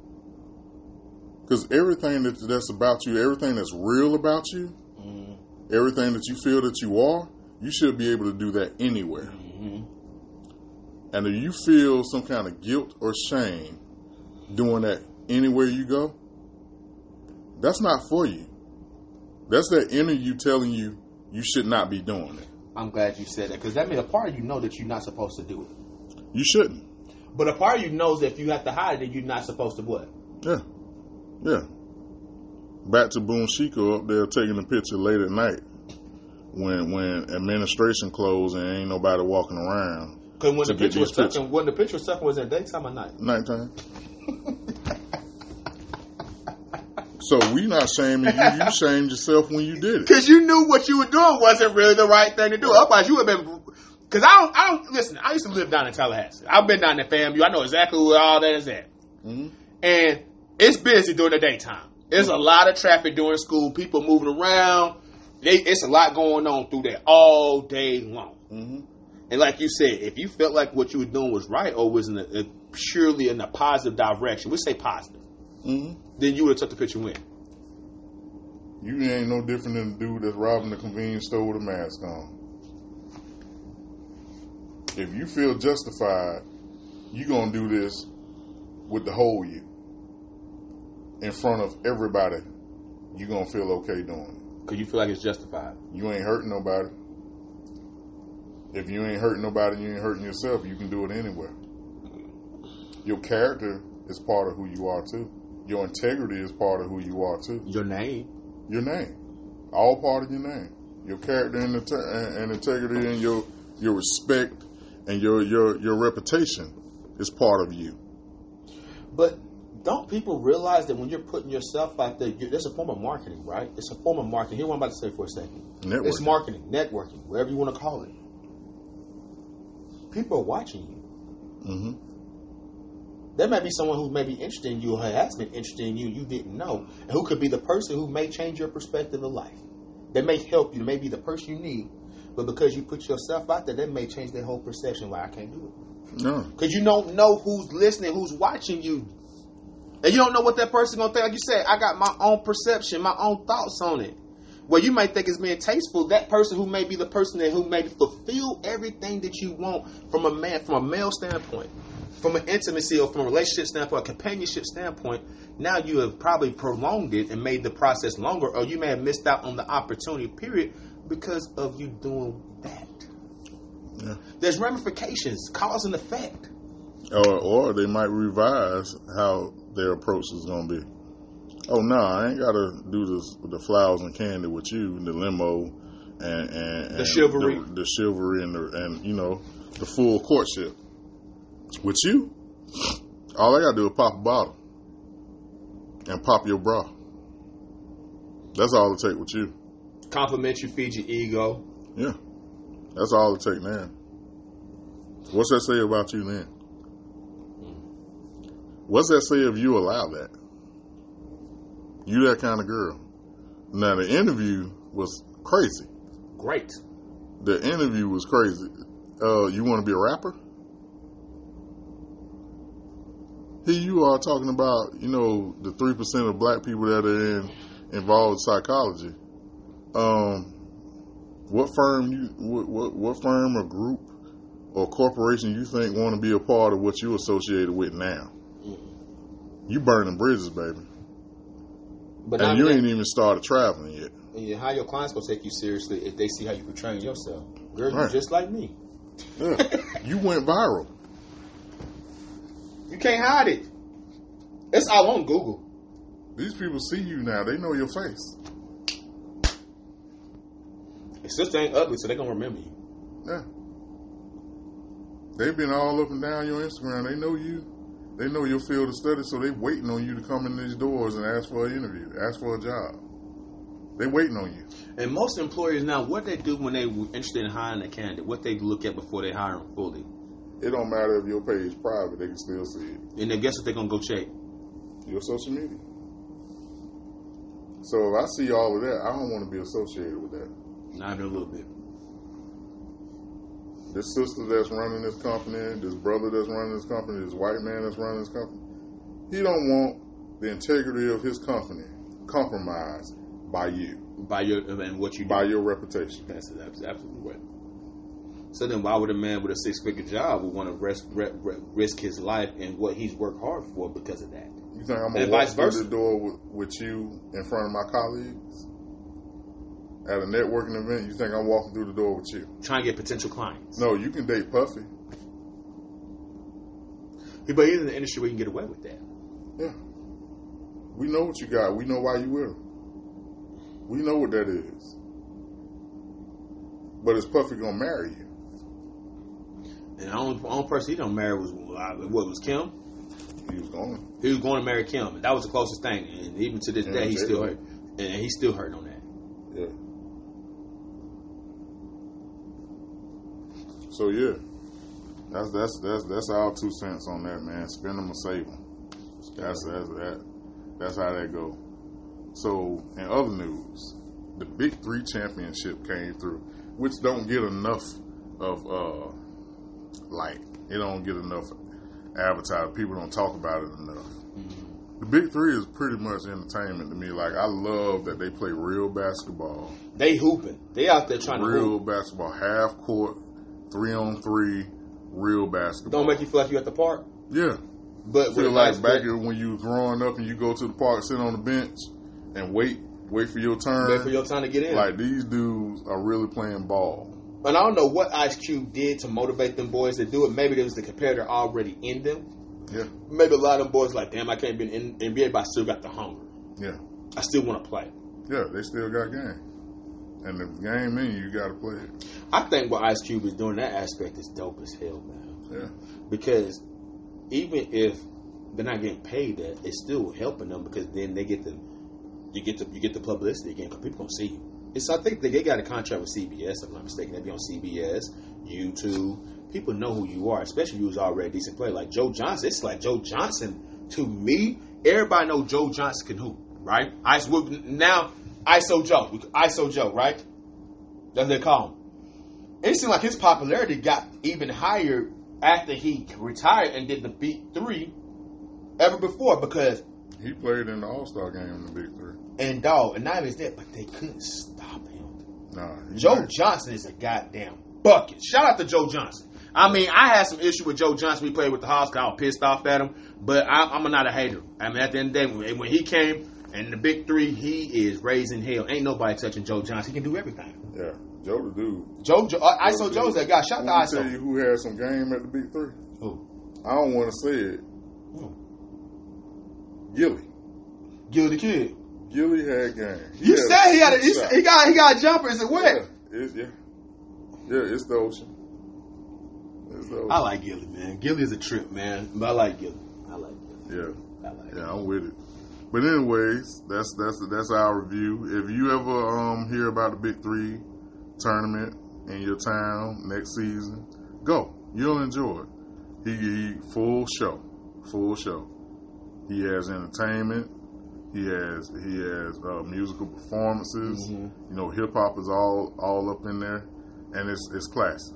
Because everything that, that's about you, everything that's real about you, mm-hmm. everything that you feel that you are, you should be able to do that anywhere. Mm-hmm. And if you feel some kind of guilt or shame doing that anywhere you go, that's not for you. That's that inner you telling you you should not be doing it. I'm glad you said that because that means a part of you know that you're not supposed to do it. You shouldn't. But a part of you knows that if you have to hide it, you're not supposed to what? Yeah. Yeah. Back to Boone Chico up there taking a picture late at night when when administration closed and ain't nobody walking around. Because when the picture was these pictures. taken, when the picture was taken, was it daytime or night? Nighttime. so we not shaming you. You shamed yourself when you did it. Because you knew what you were doing wasn't really the right thing to do. Otherwise, you would have been. Because I don't, I don't listen. I used to live down in Tallahassee. I've been down in the FAMU. I know exactly where all that is at. Mhm. And it's busy during the daytime. There's a lot of traffic during school. People moving around. They, it's a lot going on through there all day long. Mhm. And like you said, if you felt like what you were doing was right or was in a, a purely in a positive direction, we say positive, Mhm. then you would have took the picture with. You ain't no different than the dude that's robbing the convenience store with a mask on. If you feel justified, you're gonna do this with the whole you in front of everybody. You're gonna feel okay doing it. Because you feel like it's justified. You ain't hurting nobody. If you ain't hurting nobody, you ain't hurting yourself. You can do it anywhere. Your character is part of who you are too. Your integrity is part of who you are too. Your name. Your name, all part of your name. Your character and, inte- and and integrity and your your respect and your your your reputation is part of you. But don't people realize that when you're putting yourself out there, you there's a form of marketing, right? It's a form of marketing. Hear what I'm about to say for a second. Networking. It's marketing, networking, whatever you want to call it. People are watching you. hmm There may be someone who may be interested in you or has been interested in you, you didn't know, and who could be the person who may change your perspective of life. That may help you, may be the person you need. But because you put yourself out there, that may change their whole perception. Why I can't do it. No. Because you don't know who's listening, who's watching you. And you don't know what that person gonna think. Like you said, I got my own perception, my own thoughts on it. Well, you might think it's being tasteful. That person who may be the person that who may fulfill everything that you want from a man, from a male standpoint, from an intimacy or from a relationship standpoint, a companionship standpoint. Now you have probably prolonged it and made the process longer, or you may have missed out on the opportunity. Period, because of you doing that. Yeah. There's ramifications, cause and effect. Or, or they might revise how their approach is going to be. Oh no, I ain't got to do this the flowers and candy with you, the limo, and, and, and The chivalry. the, the chivalry, and the and you know the full courtship. With you, all I got to do is pop a bottle and pop your bra. That's all it take with you. Compliment you, feed your ego. Yeah, that's all it take man. What's that say about you then? Mm. What's that say if you allow that? You that kind of girl. Now the interview was crazy. Great. The interview was crazy. Uh, you want to be a rapper? Here you are talking about, you know, the three percent of black people that are in involved in psychology. Um, what firm you, what, what, what firm or group or corporation you think want to be a part of what you associated with now? You burning bridges, baby, But and you that- ain't even started traveling yet. Yeah, how your clients gonna take you seriously if they see how you portraying yourself? Girl, you Right. just like me. Yeah. you went viral. You can't hide it. It's all on Google. These people see you now. They know your face. Your sister ain't ugly, so they gonna remember you. Yeah. They've been all up and down your Instagram. They know you. They know your field of study, so they waiting on you to come in these doors and ask for an interview, ask for a job. They waiting on you. And most employers now, what they do when they interested in hiring a candidate, what they look at before they hire them fully, It don't matter if your page private; they can still see it. and then guess what they're gonna go check? Your social media. So if I see all of that, I don't want to be associated with that. Not even a little bit. This sister that's running this company, this brother that's running this company, this white man that's running this company, he don't want the integrity of his company compromised by you, By your and what you do. by your reputation. That's, that's absolutely right. So then, why would a man with a six-figure job would want to risk, risk his life and what he's worked hard for because of that? You think I'm gonna walk through the door with, with you in front of my colleagues at a networking event? You think I'm walking through the door with you? Trying to get potential clients. No, you can date Puffy. But he's in the industry where you can get away with that. Yeah, we know what you got. We know why you with him. We know what that is. But is Puffy gonna marry you? And the only, only person he don't marry was uh, what was Kim. He was going. He was going to marry Kim, and that was the closest thing. And even to this Yeah, day, he's still hurt, and he's still hurt on that. Yeah. So yeah, that's that's that's that's our two cents on that, man. Spend them or save them. That's that's that. That's how that go. So in other news, the Big Three Championship came through, which don't get enough of uh like it don't get enough advertised. People don't talk about it enough. The Big Three is pretty much entertainment to me. Like I love that they play real basketball They hooping. They out there trying to real basketball, half court, three on three, real basketball. Don't make you feel like you at the park. yeah. But Feel like back when you was growing up and you go to the park, sit on the bench, and wait, wait for your turn. wait for your time to get in. like these dudes are really playing ball. and I don't know what Ice Cube did to motivate them boys to do it. Maybe there was the competitor already in them. Yeah, Maybe a lot of them boys like, damn, I can't be in NBA, but I still got the hunger. yeah, I still want to play. yeah. They still got game, and the game in you, got to play it. I think what Ice Cube is doing that aspect is dope as hell, man. Yeah, Because even if they're not getting paid, that it's still helping them because then they get the you get the you get the publicity again because people gonna see you. It's I think they, they got a contract with CBS. If I'm not mistaken, they be on CBS, YouTube. People know who you are, especially you was already a decent player like Joe Johnson. It's like Joe Johnson to me. Everybody know Joe Johnson can hoop, right? Ice would now ISO Joe, ISO Joe, right? That's what they call him. it seemed like his popularity got even higher after he retired and did the Big Three ever before because He played in the All Star game in the Big Three. and dog and not even that, but they couldn't stop him. Nah, Joe. Johnson is a goddamn bucket. Shout out to Joe Johnson. I mean, I had some issue with Joe Johnson. We played with the Hawks. I was pissed off at him, but I, I'm not a hater. I mean, at the end of the day, when, when he came and the big three, he is raising hell. Ain't nobody touching Joe Johnson. He can do everything. Yeah, Joe the dude. Joe, Joe uh, ISO Joe Joe's that guy. Shout dude. out Let to me tell you who had some game at the Big Three. Who? I don't want to say it. Gilly. Gilly the kid. Gilly had game. You had said he had a, he, shot. he got he got a jumper. Is it Yeah, it's, yeah, yeah. It's the ocean. It's the ocean. I like Gilly, man. Gilly is a trip, man. But I like Gilly. I like Gilly. Yeah. I like Yeah, I'm with it. But anyways, that's that's that's our review. If you ever um hear about the Big Three tournament in your town next season, go. You'll enjoy it. He, he full show, full show. He has entertainment. He has he has uh, musical performances. Mhm. You know, hip hop is all all up in there, and it's it's classic.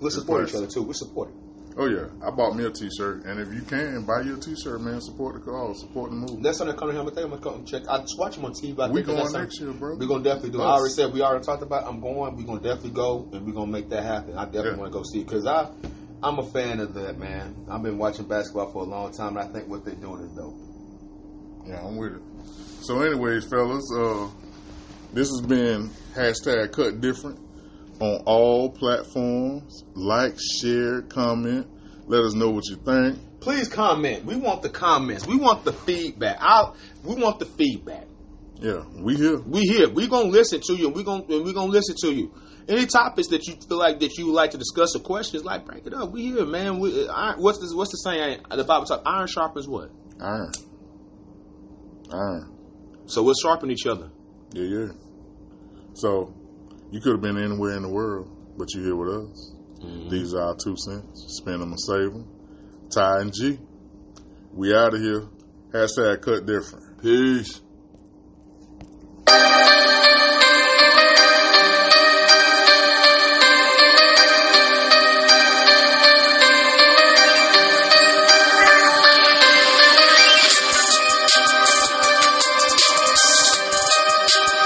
We It's support each other too. We support it. Oh yeah, I bought me a T-shirt, and if you can buy you a T-shirt, man, support the cause, support the movie. Next time they come to him, I think I'm gonna come check. I just watch him on TV. I we going next something- year, bro. We're gonna definitely do. it. I already said we already talked about. I'm going. We're gonna definitely go, and we're gonna make that happen. I definitely Yeah. want to go see it because I, I'm a fan of that man. I've been watching basketball for a long time, and I think what they're doing is dope. Yeah, I'm with it. So, anyways, fellas, uh, this has been hashtag Cut Different on all platforms. Like, share, comment. Let us know what you think. Please comment. We want the comments. We want the feedback. I, we want the feedback. Yeah, we here. We here. We gonna listen to you. and We gonna and we gonna listen to you. Any topics that you feel like that you would like to discuss or questions, like bring it up. We here, man. We, uh, iron, what's this, what's the saying? The Bible talk. Iron sharpens what? Iron. Iron. So we'll sharpen each other. Yeah, yeah. So, you could have been anywhere in the world, but you're here with us. Mm-hmm. These are our two cents. Spend them and save them. Ty and G. We out of here. Hashtag cut different. Peace.